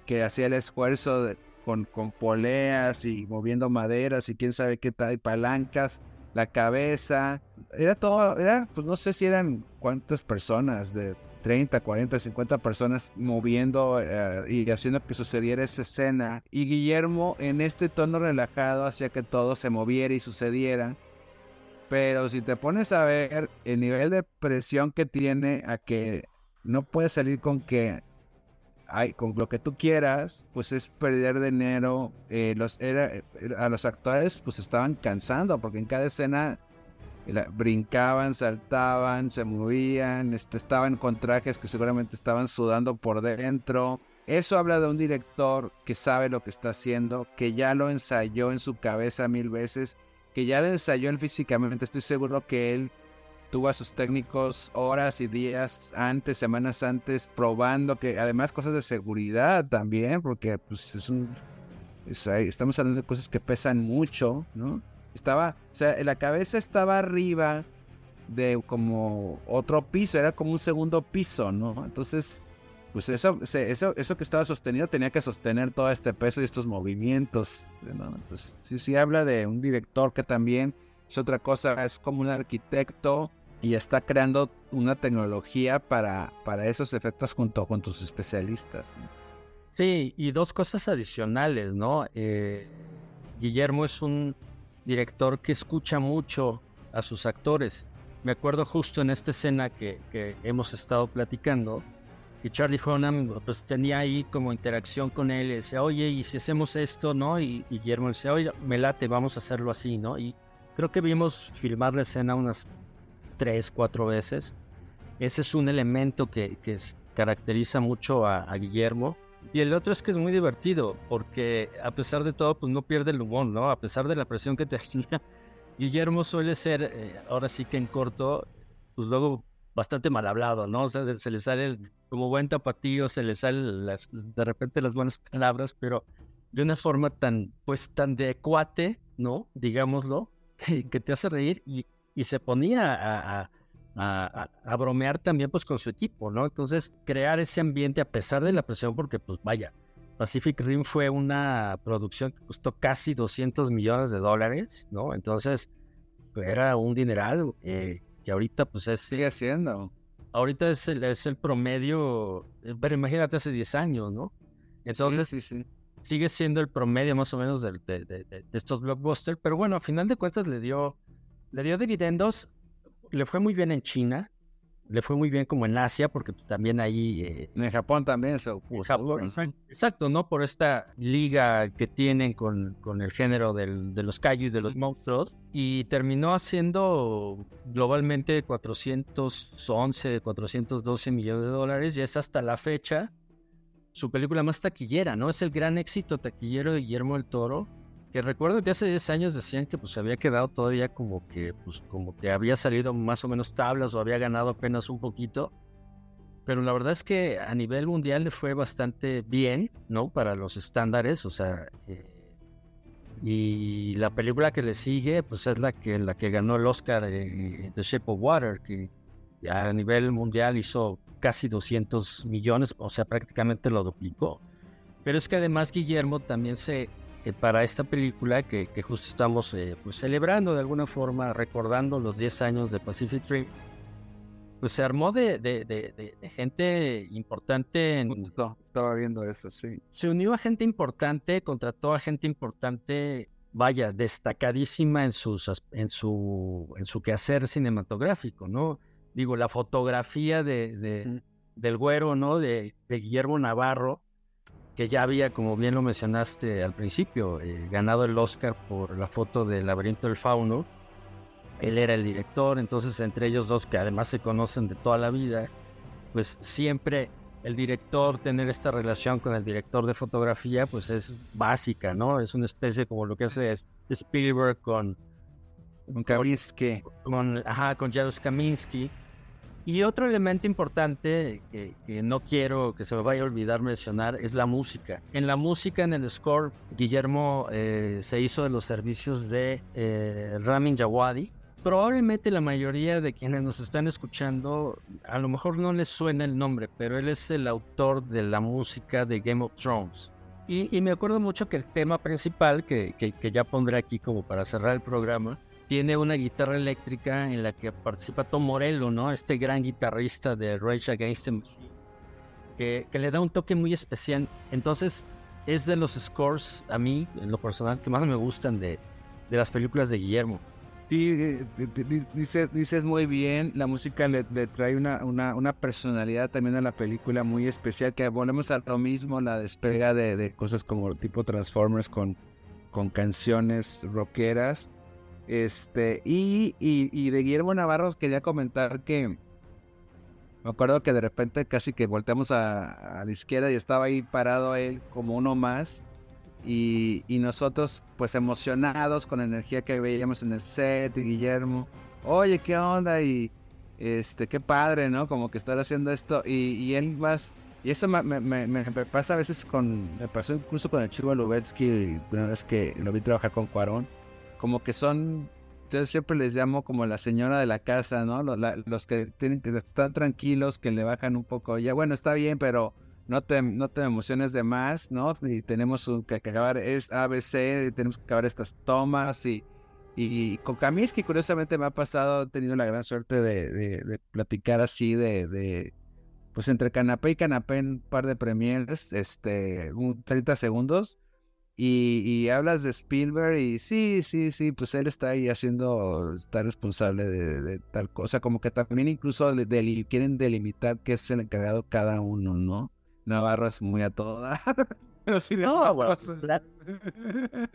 que hacía el esfuerzo con, con poleas y moviendo maderas y quién sabe qué tal, palancas, la cabeza, era todo, era, pues no sé si eran cuántas personas, de 30, 40, 50 personas moviendo eh, y haciendo que sucediera esa escena. Y Guillermo en este tono relajado hacía que todo se moviera y sucediera. Pero si te pones a ver el nivel de presión que tiene a que no puedes salir con que con lo que tú quieras, pues es perder dinero. Eh, era, a los actores pues estaban cansando porque en cada escena brincaban, saltaban, se movían, este, estaban con trajes que seguramente estaban sudando por dentro. Eso habla de un director que sabe lo que está haciendo, que ya lo ensayó en su cabeza mil veces, que ya lo ensayó él físicamente. Estoy seguro que él tuvo a sus técnicos horas y días antes, semanas antes, probando que además cosas de seguridad también, porque pues es un... estamos hablando de cosas que pesan mucho, ¿no? Estaba, o sea, la cabeza estaba arriba de como otro piso, era como un segundo piso, ¿no? Entonces, pues eso, eso, eso que estaba sostenido tenía que sostener todo este peso y estos movimientos, ¿no? Entonces, sí, sí habla de un director que también es otra cosa, es como un arquitecto y está creando una tecnología para, para esos efectos junto con tus especialistas. Sí, y dos cosas adicionales, ¿no? Eh, Guillermo es un director que escucha mucho a sus actores. Me acuerdo justo en esta escena que, hemos estado platicando, que Charlie Hunnam pues, tenía ahí como interacción con él, y decía, oye, ¿y si hacemos esto, no? Y, Guillermo decía, oye, me late, vamos a hacerlo así, ¿no? Y creo que vimos filmar la escena unas tres, cuatro veces. Ese es un elemento que, caracteriza mucho a Guillermo y el otro es que es muy divertido, porque a pesar de todo, pues no pierde el humor, ¿no? A pesar de la presión que tenía, Guillermo suele ser, eh, ahora sí que en corto, pues luego bastante mal hablado, ¿no? O sea, se le sale como buen tapatío, se le salen las, de repente las buenas palabras, pero de una forma tan, pues tan de cuate, ¿no? Digámoslo, que te hace reír y, se ponía a, bromear también pues con su equipo, ¿no? Entonces, crear ese ambiente a pesar de la presión, porque pues vaya, Pacific Rim fue una producción que costó casi 200 millones de dólares, ¿no? Entonces, era un dineral eh, que ahorita pues es... Sigue siendo. ahorita es el, es el promedio, eh, pero imagínate hace 10 años, ¿no? Entonces, sí, sí. sigue siendo el promedio más o menos de, de, de, de, estos blockbusters, pero bueno, a final de cuentas le dio, le dio dividendos, le fue muy bien en China, le fue muy bien como en Asia, porque también ahí... Eh, en Japón también se Japón, exacto, ¿no? Por esta liga que tienen con, con el género del, de los kaiju y de los monstruos. Y terminó haciendo globalmente 411, 412 millones de dólares y es hasta la fecha su película más taquillera, ¿no? Es el gran éxito taquillero de Guillermo del Toro que recuerdo que hace 10 años decían que pues había quedado todavía como que pues como que había salido más o menos tablas o había ganado apenas un poquito. Pero la verdad es que a nivel mundial le fue bastante bien, ¿no? Para los estándares, o sea, eh, y la película que le sigue pues es la que la que ganó el Oscar eh, The Shape of Water, que a nivel mundial hizo casi 200 millones, o sea, prácticamente lo duplicó. Pero es que además Guillermo también se eh, para esta película que, justo estamos eh, pues, celebrando de alguna forma, recordando los 10 años de Pacific Rim, pues se armó de, de, gente importante. En, estaba viendo eso, sí. Se unió a gente importante, contrató a gente importante, vaya, destacadísima en, sus, en, su, en su quehacer cinematográfico, ¿no? Digo, la fotografía de, del güero, ¿no? De, Guillermo Navarro, que ya había, como bien lo mencionaste al principio, eh, ganado el Oscar por la foto del laberinto del fauno. Él era el director, entonces entre ellos dos, que además se conocen de toda la vida, pues siempre el director tener esta relación con el director de fotografía, pues es básica, ¿no? Es una especie como lo que hace Spielberg con... Con Kaminsky. Con, ajá, con Jarosz Kaminsky y otro elemento importante que, no quiero que se me vaya a olvidar mencionar es la música. En la música, en el score, Guillermo eh, se hizo de los servicios de eh, Ramin Djawadi. Probablemente la mayoría de quienes nos están escuchando, a lo mejor no les suena el nombre, pero él es el autor de la música de Game of Thrones. Y, me acuerdo mucho que el tema principal, que, que ya pondré aquí como para cerrar el programa, tiene una guitarra eléctrica en la que participa Tom Morello, ¿no? Este gran guitarrista de Rage Against the Machine, que, que, le da un toque muy especial. Entonces, es de los scores, a mí, en lo personal, que más me gustan de, de las películas de Guillermo. Sí, eh, dices, dices muy bien, la música le, trae una, una, una, personalidad también a la película muy especial, que volvemos a lo mismo, la despega de, de cosas como tipo Transformers con, con canciones rockeras este, y, y, de Guillermo Navarro quería comentar que me acuerdo que de repente casi que volteamos a, la izquierda y estaba ahí parado él como uno más. Y, y, nosotros pues emocionados con la energía que veíamos en el set y Guillermo, oye, ¿qué onda? Y este, qué padre, ¿no? Como que estar haciendo esto y, y él más... Y eso me, me, me, pasa a veces con... Me pasó incluso con el Chivo Lubetsky, una vez que lo vi trabajar con Cuarón como que son, yo siempre les llamo como la señora de la casa, ¿no? Los, que tienen que estar tranquilos, que le bajan un poco, ya bueno, está bien, pero no te, no te emociones de más, ¿no? Y tenemos que acabar es ABC, tenemos que acabar estas tomas y, y con Kaminsky curiosamente me ha pasado, he tenido la gran suerte de, de, platicar así de, de, pues entre canapé y canapé un par de premiers, este, un 30 segundos y, hablas de Spielberg y sí, sí, sí, pues él está ahí haciendo, está responsable de, tal cosa, como que también incluso quieren delimitar qué es el encargado cada uno, ¿no? Navarro es muy a toda. pero sí, no, bueno,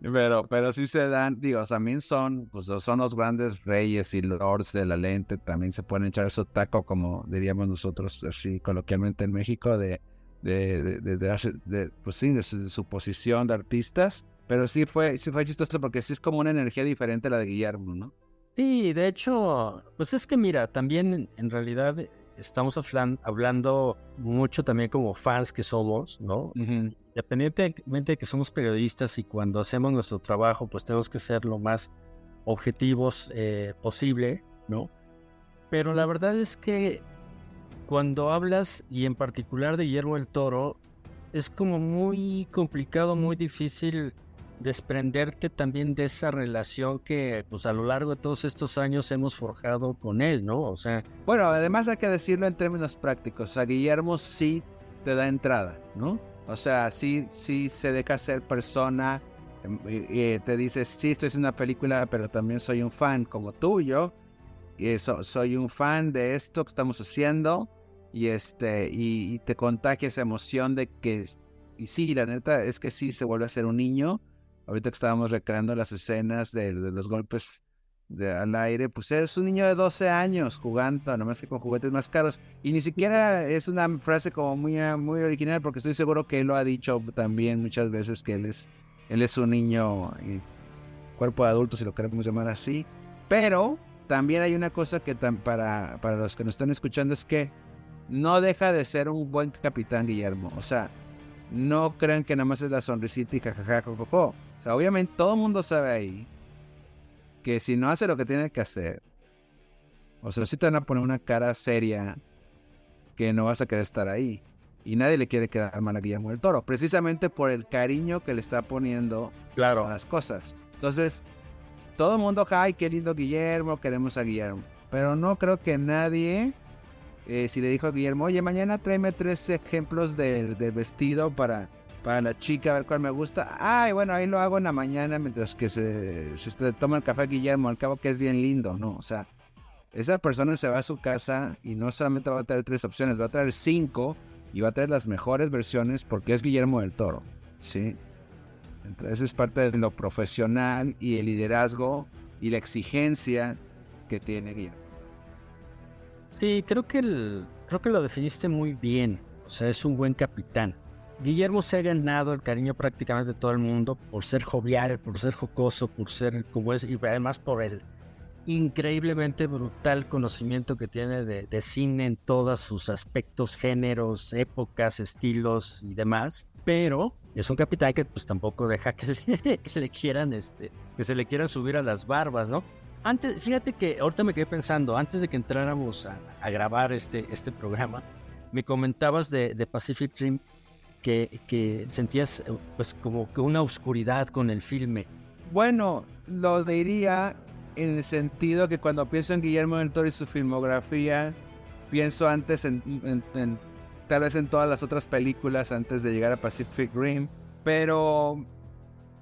pero, pero sí se dan, digo, también son, pues son los grandes reyes y lords de la lente, también se pueden echar su taco, como diríamos nosotros así coloquialmente en México, de de, de, de, pues sí, de su, posición de artistas. Pero sí fue, sí fue chistoso porque sí es como una energía diferente a la de Guillermo, ¿no? Sí, de hecho, pues es que mira, también en realidad estamos hablando mucho también como fans que somos, ¿no? Independientemente de que somos periodistas y cuando hacemos nuestro trabajo, pues tenemos que ser lo más objetivos eh, posible, ¿no? Pero la verdad es que cuando hablas, y en particular de Guillermo el Toro, es como muy complicado, muy difícil desprenderte también de esa relación que pues a lo largo de todos estos años hemos forjado con él, ¿no? O sea... Bueno, además hay que decirlo en términos prácticos, a Guillermo sí te da entrada, ¿no? O sea, sí, sí se deja ser persona, em, y, te dice, sí, esto es una película, pero también soy un fan como tuyo, soy un fan de esto que estamos haciendo, y este, y, te contagia esa emoción de que, y sí, la neta es que sí se vuelve a ser un niño, ahorita que estábamos recreando las escenas de, los golpes de, al aire, pues es un niño de 12 años jugando, nomás que con juguetes más caros. Y ni siquiera es una frase como muy, muy original, porque estoy seguro que él lo ha dicho también muchas veces que él es, él es un niño y cuerpo de adulto, si lo queremos llamar así. Pero también hay una cosa que para, para los que nos están escuchando es que no deja de ser un buen capitán Guillermo. O sea, no crean que nada más es la sonrisita y jajaja, O sea, obviamente todo el mundo sabe ahí que si no hace lo que tiene que hacer, o sea, si te van a poner una cara seria que no vas a querer estar ahí. Y nadie le quiere quedar mal a Guillermo del Toro, precisamente por el cariño que le está poniendo claro. a las cosas. Entonces, todo el mundo, ay, qué lindo Guillermo, queremos a Guillermo. Pero no creo que nadie eh, si le dijo a Guillermo, oye, mañana tráeme tres ejemplos de, vestido para, para la chica, a ver cuál me gusta. Ay, bueno, ahí lo hago en la mañana mientras que se, se toma el café Guillermo, al cabo que es bien lindo, ¿no? O sea, esa persona se va a su casa y no solamente va a traer tres opciones, va a traer cinco y va a traer las mejores versiones porque es Guillermo del Toro, ¿sí? Entonces es parte de lo profesional y el liderazgo y la exigencia que tiene Guillermo. Sí, creo que, el, creo que lo definiste muy bien. O sea, es un buen capitán. Guillermo se ha ganado el cariño prácticamente de todo el mundo por ser jovial, por ser jocoso, por ser como es, y además por el increíblemente brutal conocimiento que tiene de, cine en todos sus aspectos, géneros, épocas, estilos y demás. Pero es un capitán que pues tampoco deja que se, le quieran, este, que se le quieran subir a las barbas, ¿no? Antes, fíjate que ahorita me quedé pensando, antes de que entráramos a, grabar este, este programa, me comentabas de, Pacific Rim que, que, sentías pues como que una oscuridad con el filme. Bueno, lo diría en el sentido que cuando pienso en Guillermo del Toro y su filmografía, pienso antes en, tal vez en todas las otras películas antes de llegar a Pacific Rim, pero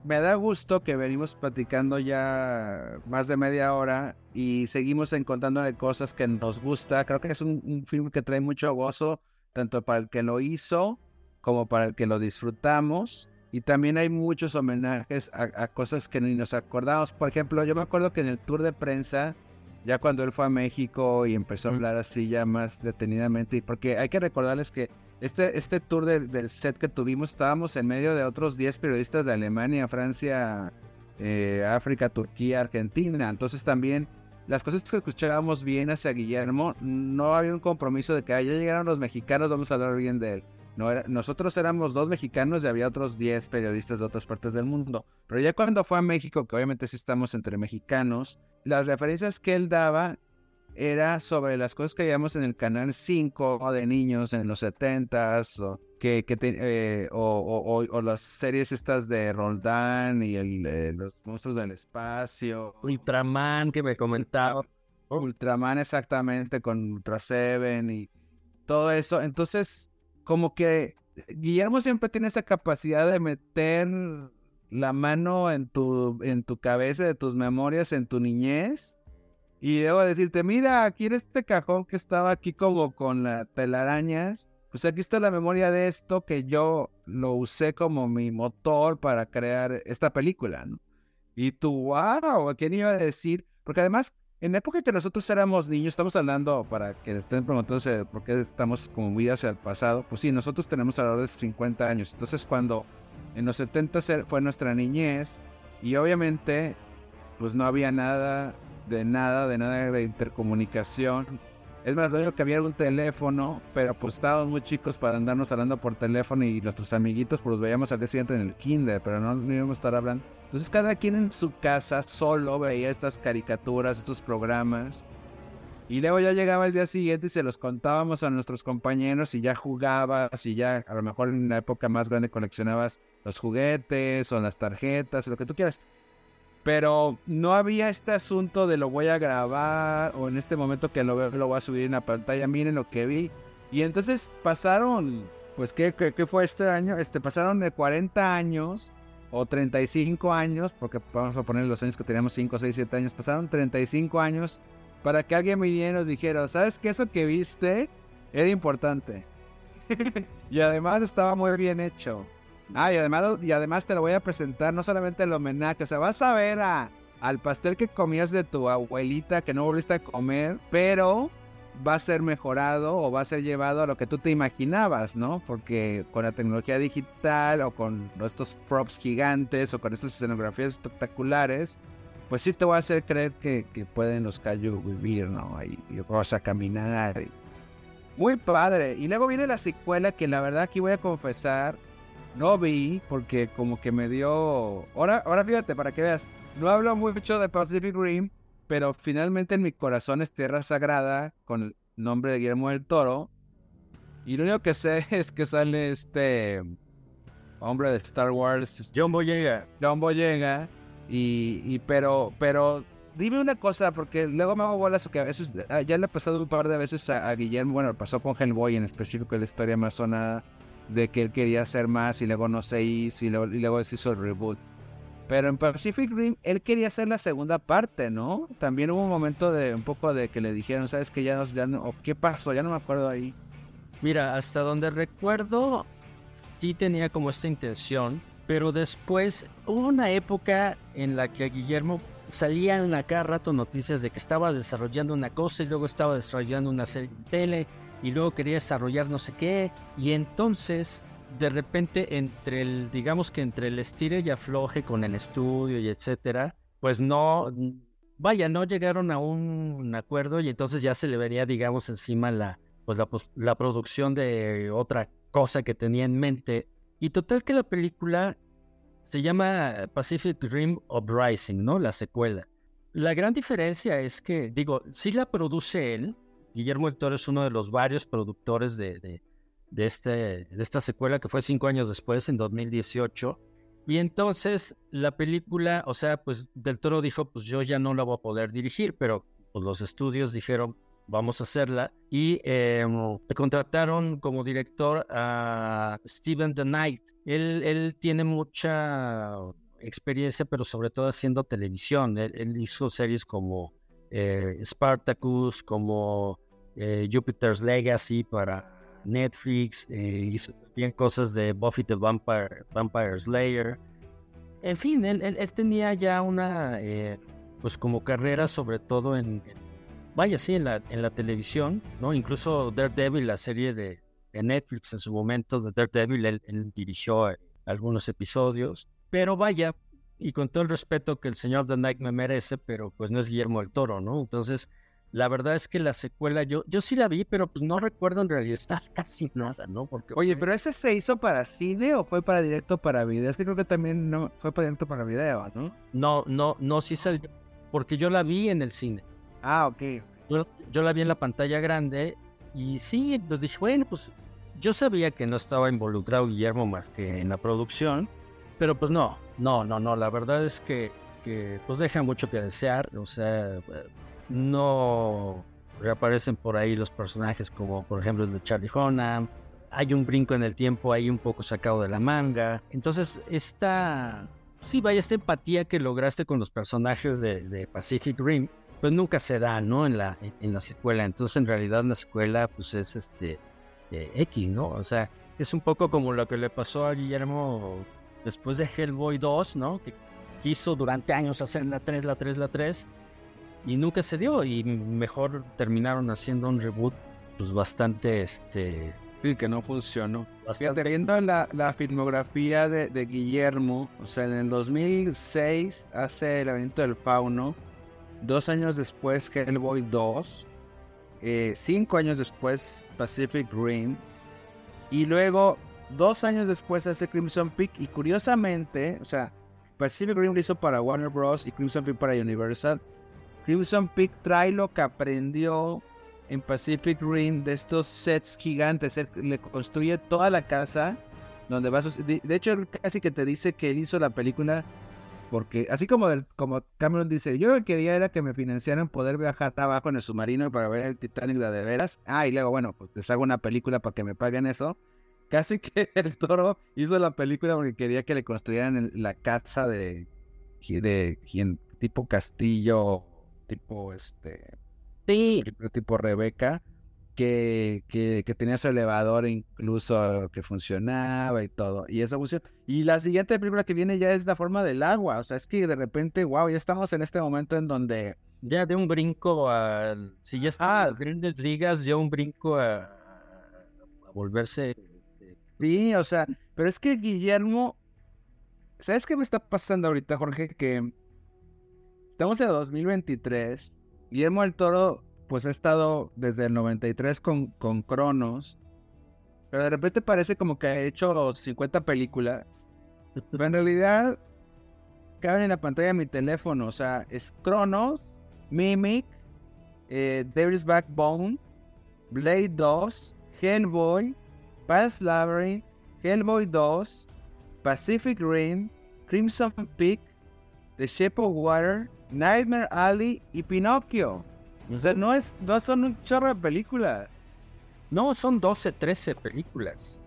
me da gusto que venimos platicando ya más de media hora y seguimos encontrándole cosas que nos gusta. Creo que es un, film que trae mucho gozo, tanto para el que lo hizo como para el que lo disfrutamos. Y también hay muchos homenajes a, cosas que ni nos acordamos. Por ejemplo, yo me acuerdo que en el tour de prensa, ya cuando él fue a México y empezó a hablar así ya más detenidamente, porque hay que recordarles que este, este tour del set que tuvimos, estábamos en medio de otros 10 periodistas de Alemania, Francia, eh, África, Turquía, Argentina. Entonces también las cosas que escuchábamos bien hacia Guillermo, no había un compromiso de que ya llegaron los mexicanos, vamos a hablar bien de él. No era, nosotros éramos dos mexicanos y había otros 10 periodistas de otras partes del mundo. Pero ya cuando fue a México, que obviamente sí estamos entre mexicanos, las referencias que él daba era sobre las cosas que veíamos en el canal 5 de niños en los 70s o, que, eh, o, las series estas de Roldán y el, eh, los monstruos del espacio. Ultraman que me comentaba. Ultraman exactamente con Ultra Seven y todo eso. Entonces, como que Guillermo siempre tiene esa capacidad de meter la mano en tu, en tu cabeza, de tus memorias, en tu niñez y debo decirte, mira, aquí en este cajón que estaba aquí como con las telarañas, pues aquí está la memoria de esto que yo lo usé como mi motor para crear esta película. Y tú, wow, ¿a quién iba a decir? Porque además, en la época que nosotros éramos niños, estamos hablando para que estén preguntándose por qué estamos como muy hacia el pasado, pues sí, nosotros tenemos alrededor de 50 años. Entonces, cuando en los 70 fue nuestra niñez, y obviamente, pues no había nada de nada, de nada de intercomunicación. Es más, lo único que había un teléfono, pero pues estábamos muy chicos para andarnos hablando por teléfono y nuestros amiguitos pues los veíamos al día siguiente en el kinder, pero no, íbamos a estar hablando. Entonces cada quien en su casa solo veía estas caricaturas, estos programas. Y luego ya llegaba el día siguiente y se los contábamos a nuestros compañeros y ya jugabas y ya a lo mejor en la época más grande coleccionabas los juguetes o las tarjetas o lo que tú quieras. Pero no había este asunto de lo voy a grabar o en este momento que lo veo lo voy a subir en la pantalla, miren lo que vi. Y entonces pasaron, pues ¿qué, qué, fue este año? Este, pasaron de 40 años o 35 años, porque vamos a poner los años que teníamos 5, 6, 7 años, pasaron 35 años para que alguien viniera y nos dijera, ¿sabes qué? Eso que viste era importante. y además estaba muy bien hecho. Ah, y además, y además te lo voy a presentar, no solamente el homenaje, o sea, vas a ver a, al pastel que comías de tu abuelita que no volviste a comer, pero va a ser mejorado o va a ser llevado a lo que tú te imaginabas, ¿no? Porque con la tecnología digital o con estos props gigantes o con estas escenografías espectaculares, pues sí te voy a hacer creer que, pueden los Kaiju vivir, ¿no? Y, y vas a caminar. Muy padre. Y luego viene la secuela que la verdad aquí voy a confesar, no vi porque como que me dio... Ahora, ahora fíjate, para que veas, no hablo mucho de Pacific Rim, pero finalmente en mi corazón es Tierra Sagrada con el nombre de Guillermo del Toro. Y lo único que sé es que sale este hombre de Star Wars. John Boyega. John Boyega. Y, pero, pero dime una cosa, porque luego me hago bolas, porque a veces, ah, ya le ha pasado un par de veces a, Guillermo, bueno, pasó con Hellboy en específico, la historia más sonada de que él quería hacer más y luego no se hizo y luego, y luego se hizo el reboot. Pero en Pacific Rim él quería hacer la segunda parte, ¿no? También hubo un momento de un poco de que le dijeron, ¿sabes que ya no, ya no, qué pasó? Ya no me acuerdo ahí. Mira, hasta donde recuerdo, sí tenía como esta intención, pero después hubo una época en la que Guillermo salían a cada rato noticias de que estaba desarrollando una cosa y luego estaba desarrollando una serie de tele y luego quería desarrollar no sé qué y entonces de repente entre el digamos que entre el estire y afloje con el estudio y etcétera pues no vaya no llegaron a un acuerdo y entonces ya se le vería digamos encima la pues la, la producción de otra cosa que tenía en mente y total que la película se llama Pacific Rim Uprising, ¿no? La secuela. La gran diferencia es que, digo, sí la produce él. Guillermo del Toro es uno de los varios productores de, este, de esta secuela que fue cinco años después, en 2018. Y entonces la película, o sea, pues del Toro dijo, pues yo ya no la voy a poder dirigir, pero pues los estudios dijeron, vamos a hacerla. Y eh, contrataron como director a Steven The Knight. Él, él tiene mucha experiencia, pero sobre todo haciendo televisión. Él, hizo series como eh, Spartacus, como eh, Jupiter's Legacy para Netflix, hizo también cosas de Buffy the Vampire, Slayer. En fin, él, él, tenía ya una, pues como carrera sobre todo en vaya, sí, en la, en la televisión, ¿no? Incluso Daredevil, la serie de, Netflix en su momento de Daredevil, él, dirigió eh, algunos episodios, pero vaya, y con todo el respeto que el señor The Night me merece, pero pues no es Guillermo del Toro, ¿no? Entonces, la verdad es que la secuela yo, yo sí la vi, pero pues no recuerdo en realidad casi nada, ¿no? Porque, Oye, pero ese se hizo para cine o fue para directo para video? Es que creo que también no fue para directo para video, ¿no? No, no, no, sí salió, porque yo la vi en el cine. Ah, ok. Yo, la vi en la pantalla grande y sí, pues dije, bueno, pues yo sabía que no estaba involucrado Guillermo más que en la producción, pero pues no, no, no, no, la verdad es que, que pues deja mucho que desear, o sea, no reaparecen por ahí los personajes como por ejemplo el de Charlie Hunnam, hay un brinco en el tiempo ahí un poco sacado de la manga, entonces esta, sí, vaya, esta empatía que lograste con los personajes de, Pacific Rim, pues nunca se da, ¿no? En la, en la secuela. Entonces, en realidad, la secuela, pues es este eh, X, ¿no? O sea, es un poco como lo que le pasó a Guillermo después de Hellboy 2, ¿no? Que quiso durante años hacer la 3, la 3, la 3, y nunca se dio. Y mejor terminaron haciendo un reboot, pues bastante, este. Sí, que no funcionó. Fíjate, viendo la, la filmografía de, de, Guillermo, o sea, en el 2006 hace el evento del fauno Dos años después Hellboy 2. Eh, cinco años después Pacific Rim. Y luego, dos años después hace Crimson Peak. Y curiosamente, o sea, Pacific Rim lo hizo para Warner Bros. y Crimson Peak para Universal. Crimson Peak trae lo que aprendió en Pacific Rim de estos sets gigantes. le construye toda la casa donde va de, de hecho casi que te dice que él hizo la película porque así como como Cameron dice, yo lo que quería era que me financiaran poder viajar abajo en el submarino para ver el Titanic de, de veras. Ah, y luego, bueno, pues les hago una película para que me paguen eso. Casi que el toro hizo la película porque quería que le construyeran la casa de, de, de tipo castillo, tipo este, sí. tipo Rebeca que, que, tenía su elevador incluso que funcionaba y todo. Y eso funcionó. Y la siguiente película que viene ya es la forma del agua. O sea, es que de repente, wow, ya estamos en este momento en donde... Ya de un brinco a... Si ya está ah, grandes ligas, ya un brinco a, a volverse... Sí, o sea, pero es que Guillermo... ¿Sabes qué me está pasando ahorita, Jorge? Que estamos en 2023. Guillermo del Toro pues ha estado desde el 93 con, con Cronos, pero de repente parece como que ha hecho 50 películas. Pero en realidad caben en la pantalla de mi teléfono, o sea, es Cronos, Mimic, eh, Devil's Backbone, Blade 2, Hellboy, Past Labyrinth, Hellboy 2, Pacific Rim, Crimson Peak, The Shape of Water, Nightmare Alley y Pinocchio. O sea, no, es, no son un chorro de películas. No, son 12, 13 películas.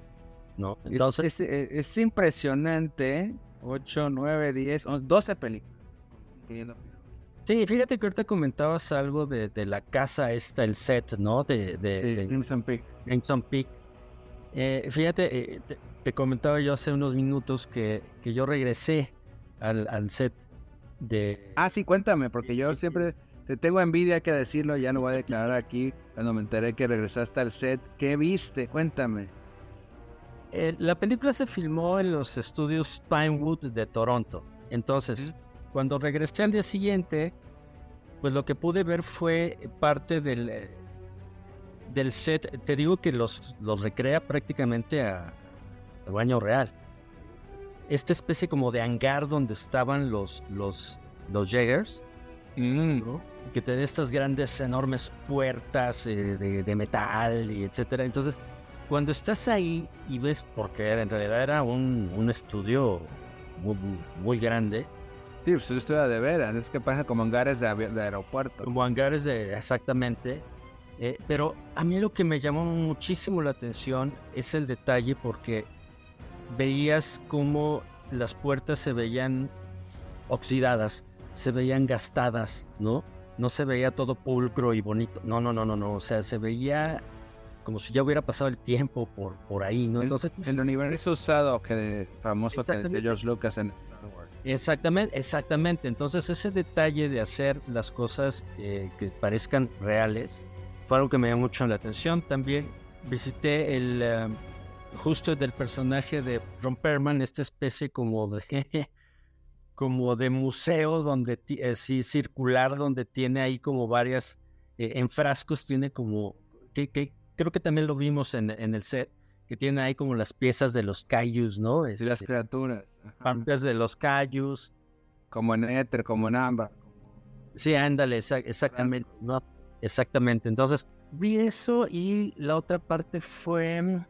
No, entonces... Es, impresionante. 8, 9, 10, 12 películas. Sí, fíjate que ahorita comentabas algo de, de la casa esta, el set, ¿no? De, de, Crimson Peak. Crimson Peak. Eh, fíjate, eh, te, comentaba yo hace unos minutos que, que yo regresé al, al, set de... Ah, sí, cuéntame, porque yo siempre te tengo envidia que decirlo, ya lo voy a declarar aquí. Cuando me enteré que regresaste al set, ¿qué viste? Cuéntame. Eh, la película se filmó en los estudios Pinewood de Toronto. Entonces, cuando regresé al día siguiente, pues lo que pude ver fue parte del, eh, del set. Te digo que los, los recrea prácticamente a, a baño real. Esta especie como de hangar donde estaban los, los, los Jaegers. Mm que te dé estas grandes, enormes puertas eh, de, metal y etcétera. Entonces, cuando estás ahí y ves, porque en realidad era un, un estudio muy, muy, grande. Sí, pues un estudio de veras, es que pasa como hangares de, aeropuerto. Como hangares de, exactamente. Eh, pero a mí lo que me llamó muchísimo la atención es el detalle porque veías cómo las puertas se veían oxidadas, se veían gastadas, ¿no? no se veía todo pulcro y bonito. No, no, no, no, no. O sea, se veía como si ya hubiera pasado el tiempo por, por ahí, ¿no? Entonces. El, universo usado que de, famoso que de George Lucas en Star Wars. Exactamente, exactamente. Entonces, ese detalle de hacer las cosas eh, que parezcan reales fue algo que me llamó mucho la atención. También visité el. Eh, justo del personaje de Ron Perlman, esta especie como de como de museo donde eh, sí circular donde tiene ahí como varias eh, en frascos tiene como que, creo que también lo vimos en, en, el set que tiene ahí como las piezas de los cayus no las este, criaturas partes de los cayus. Como en éter como en ámbar. Sí ándale exactamente no exactamente. Entonces vi eso y la otra parte fue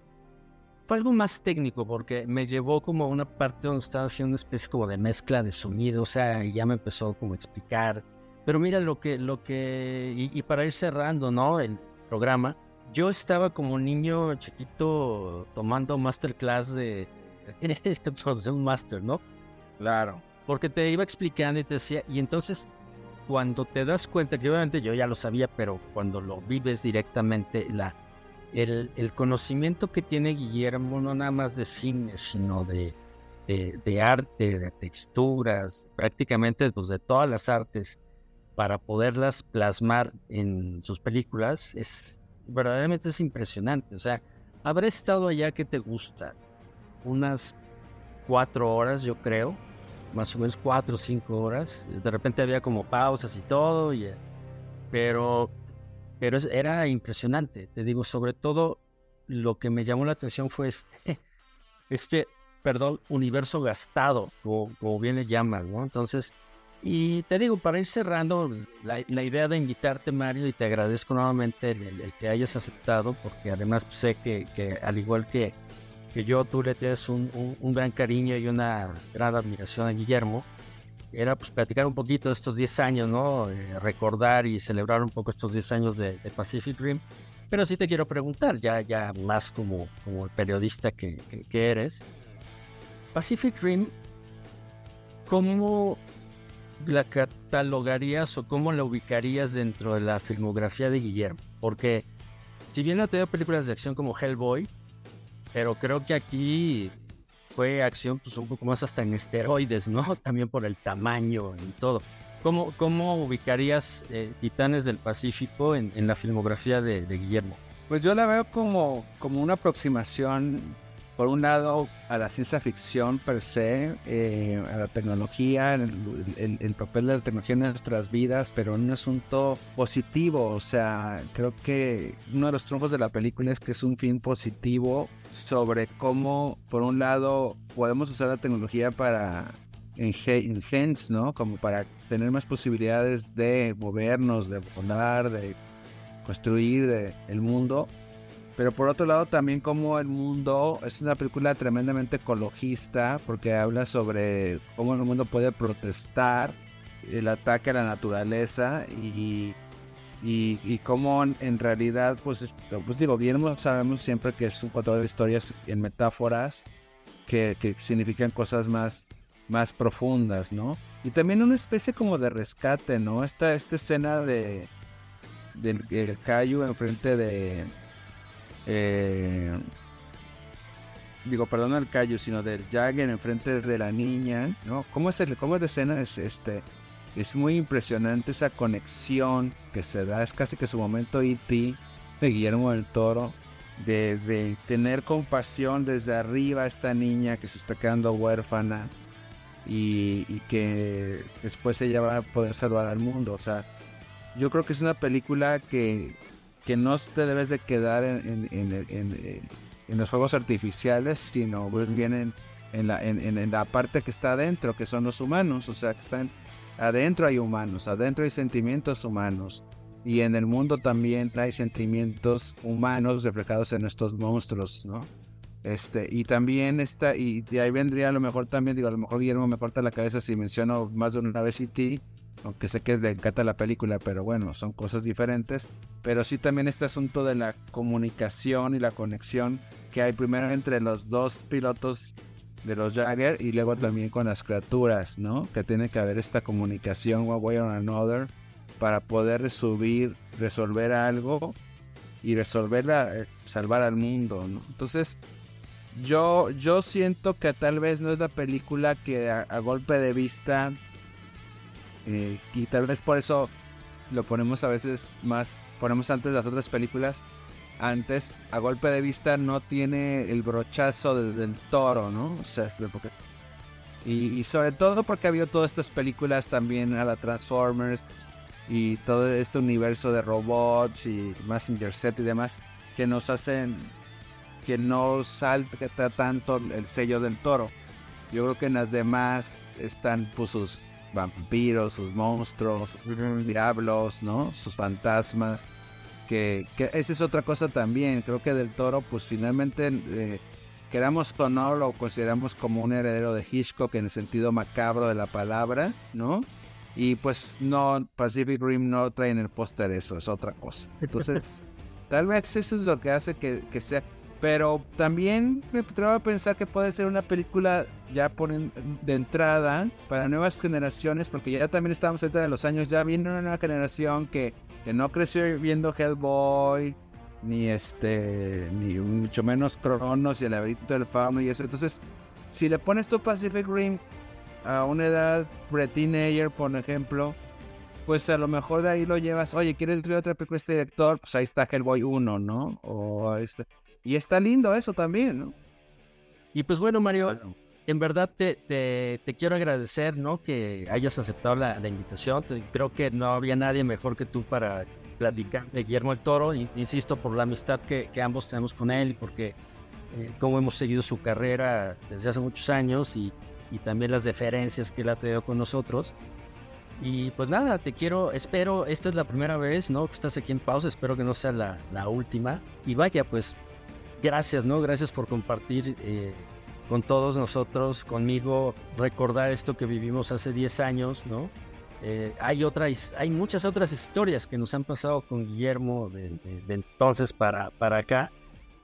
fue algo más técnico porque me llevó como a una parte donde estaba haciendo una especie como de mezcla de sonido, o sea, ya me empezó como a explicar. Pero mira lo que, lo que, y, para ir cerrando, ¿no? El programa, yo estaba como niño chiquito tomando masterclass de, de un master, ¿no? Claro. Porque te iba explicando y te decía, y entonces cuando te das cuenta, que obviamente yo ya lo sabía, pero cuando lo vives directamente, la, el, conocimiento que tiene Guillermo, no nada más de cine, sino de, de, arte, de texturas, prácticamente pues, de todas las artes, para poderlas plasmar en sus películas, es verdaderamente es impresionante. O sea, habré estado allá que te gusta, unas cuatro horas, yo creo, más o menos cuatro o cinco horas. De repente había como pausas y todo, y, pero pero era impresionante, te digo, sobre todo lo que me llamó la atención fue este, este perdón, universo gastado, como, bien le llamas, ¿no? Entonces, y te digo, para ir cerrando, la, idea de invitarte, Mario, y te agradezco nuevamente el, que hayas aceptado, porque además sé que, al igual que, que yo, tú le tienes un, gran cariño y una gran admiración a Guillermo, era pues platicar un poquito de estos 10 años, ¿no? Eh, recordar y celebrar un poco estos 10 años de, Pacific Rim. Pero sí te quiero preguntar, ya, ya más como, como el periodista que, que eres, Pacific Rim, ¿cómo la catalogarías o cómo la ubicarías dentro de la filmografía de Guillermo? Porque si bien ha tenido películas de acción como Hellboy, pero creo que aquí fue acción pues un poco más hasta en esteroides, ¿no? También por el tamaño y todo. ¿Cómo, cómo ubicarías eh, Titanes del Pacífico en, la filmografía de, de, Guillermo? Pues yo la veo como, como una aproximación por un lado, a la ciencia ficción per se, eh, a la tecnología, el, papel de la tecnología en nuestras vidas, pero en un asunto positivo. O sea, creo que uno de los triunfos de la película es que es un fin positivo sobre cómo, por un lado, podemos usar la tecnología para enhance, ¿no? Como para tener más posibilidades de movernos, de volar, de construir el mundo pero por otro lado también como el mundo es una película tremendamente ecologista porque habla sobre cómo el mundo puede protestar el ataque a la naturaleza y, y, cómo en realidad pues, pues digo, bien sabemos siempre que es un contador de historias en metáforas que, que significan cosas más, más profundas, ¿no? Y también una especie como de rescate, ¿no? Esta, esta escena de del Cayu enfrente de eh, digo, perdón el callo, sino del Jagger enfrente de la niña, ¿no? ¿Cómo es, el, cómo es escena? Es, este, es muy impresionante esa conexión que se da, es casi que su momento E.T. de Guillermo del Toro, de, de, tener compasión desde arriba a esta niña que se está quedando huérfana y, y que después ella va a poder salvar al mundo, o sea, yo creo que es una película que que no te debes de quedar en, en, los fuegos artificiales, sino bien en, la, en, la parte que está adentro, que son los humanos, o sea, que están adentro hay humanos, adentro hay sentimientos humanos. Y en el mundo también hay sentimientos humanos reflejados en estos monstruos, ¿no? Este, y también está, y de ahí vendría a lo mejor también, digo, a lo mejor Guillermo me corta la cabeza si menciono más de una vez E.T., aunque sé que le encanta la película, pero bueno, son cosas diferentes. Pero sí también este asunto de la comunicación y la conexión que hay primero entre los dos pilotos de los Jagger y luego también con las criaturas, ¿no? Que tiene que haber esta comunicación one way or another para poder subir, resolver algo y resolverla, eh, salvar al mundo, ¿no? Entonces, yo, yo siento que tal vez no es la película que a golpe de vista eh, y tal vez por eso lo ponemos a veces más, ponemos antes las otras películas. Antes, a golpe de vista, no tiene el brochazo del toro, ¿no? O sea, porque... y, sobre todo porque ha habido todas estas películas también a la Transformers y todo este universo de robots y Massinger Z y demás que nos hacen que no salta tanto el sello del toro. Yo creo que en las demás están pues vampiros, sus monstruos, sus diablos, ¿no? Sus fantasmas. Que, esa es otra cosa también. Creo que Del Toro, pues finalmente, eh, queramos o no, lo consideramos como un heredero de Hitchcock en el sentido macabro de la palabra, ¿no? Y pues no, Pacific Rim no trae en el póster eso, es otra cosa. Entonces, tal vez eso es lo que hace que, que sea pero también me atrevo a pensar que puede ser una película ya ponen de entrada para nuevas generaciones, porque ya también estamos cerca de los años, ya viene una nueva generación que, que no creció viendo Hellboy, ni este, ni mucho menos Cronos y el laberinto del fauno y eso. Entonces, si le pones tu Pacific Rim a una edad pre-teenager, por ejemplo, pues a lo mejor de ahí lo llevas, oye, ¿quieres ver otra película este director? Pues ahí está Hellboy 1, ¿no? O este y está lindo eso también, ¿no? Y pues bueno, Mario, en verdad te, te, quiero agradecer, ¿no? Que hayas aceptado la, invitación. creo que no había nadie mejor que tú para platicar de Guillermo el Toro. Insisto, por la amistad que, que ambos tenemos con él y porque eh, cómo hemos seguido su carrera desde hace muchos años y, y también las deferencias que él ha tenido con nosotros. Y pues nada, te quiero, espero, esta es la primera vez, ¿no? Que estás aquí en pausa, espero que no sea la, la última. Y vaya, pues gracias, ¿no? Gracias por compartir eh, con todos nosotros, conmigo, recordar esto que vivimos hace 10 años, ¿no? Eh, hay, otras, hay muchas otras historias que nos han pasado con Guillermo de, entonces para, para acá,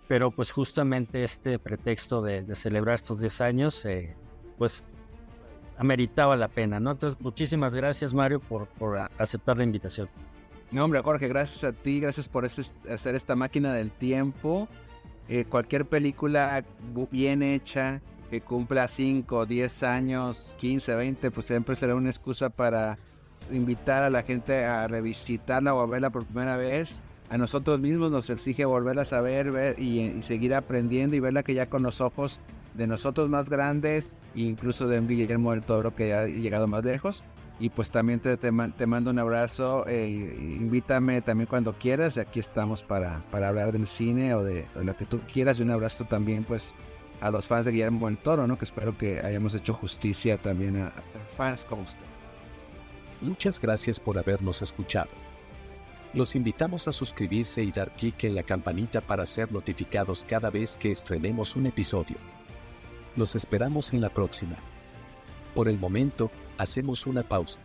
pero pues justamente este pretexto de, celebrar estos 10 años, eh, pues ameritaba la pena, ¿no? Entonces, muchísimas gracias Mario por, por aceptar la invitación. No, hombre, Jorge, gracias a ti, gracias por hacer esta máquina del tiempo. Eh, cualquier película bien hecha, que cumpla 5, 10 años, 15, 20, pues siempre será una excusa para invitar a la gente a revisitarla o a verla por primera vez. A nosotros mismos nos exige volverla a saber ver y, seguir aprendiendo y verla que ya con los ojos de nosotros más grandes, incluso de un Guillermo del Toro que ha llegado más lejos. Y pues también te, te, mando un abrazo, eh, invítame también cuando quieras, aquí estamos para, para hablar del cine o de, lo que tú quieras. Y un abrazo también pues a los fans de Guillermo del Toro, ¿no? Que espero que hayamos hecho justicia también a, ser fans como usted. Muchas gracias por habernos escuchado. Los invitamos a suscribirse y dar clic en la campanita para ser notificados cada vez que estrenemos un episodio. Los esperamos en la próxima. Por el momento, hacemos una pausa.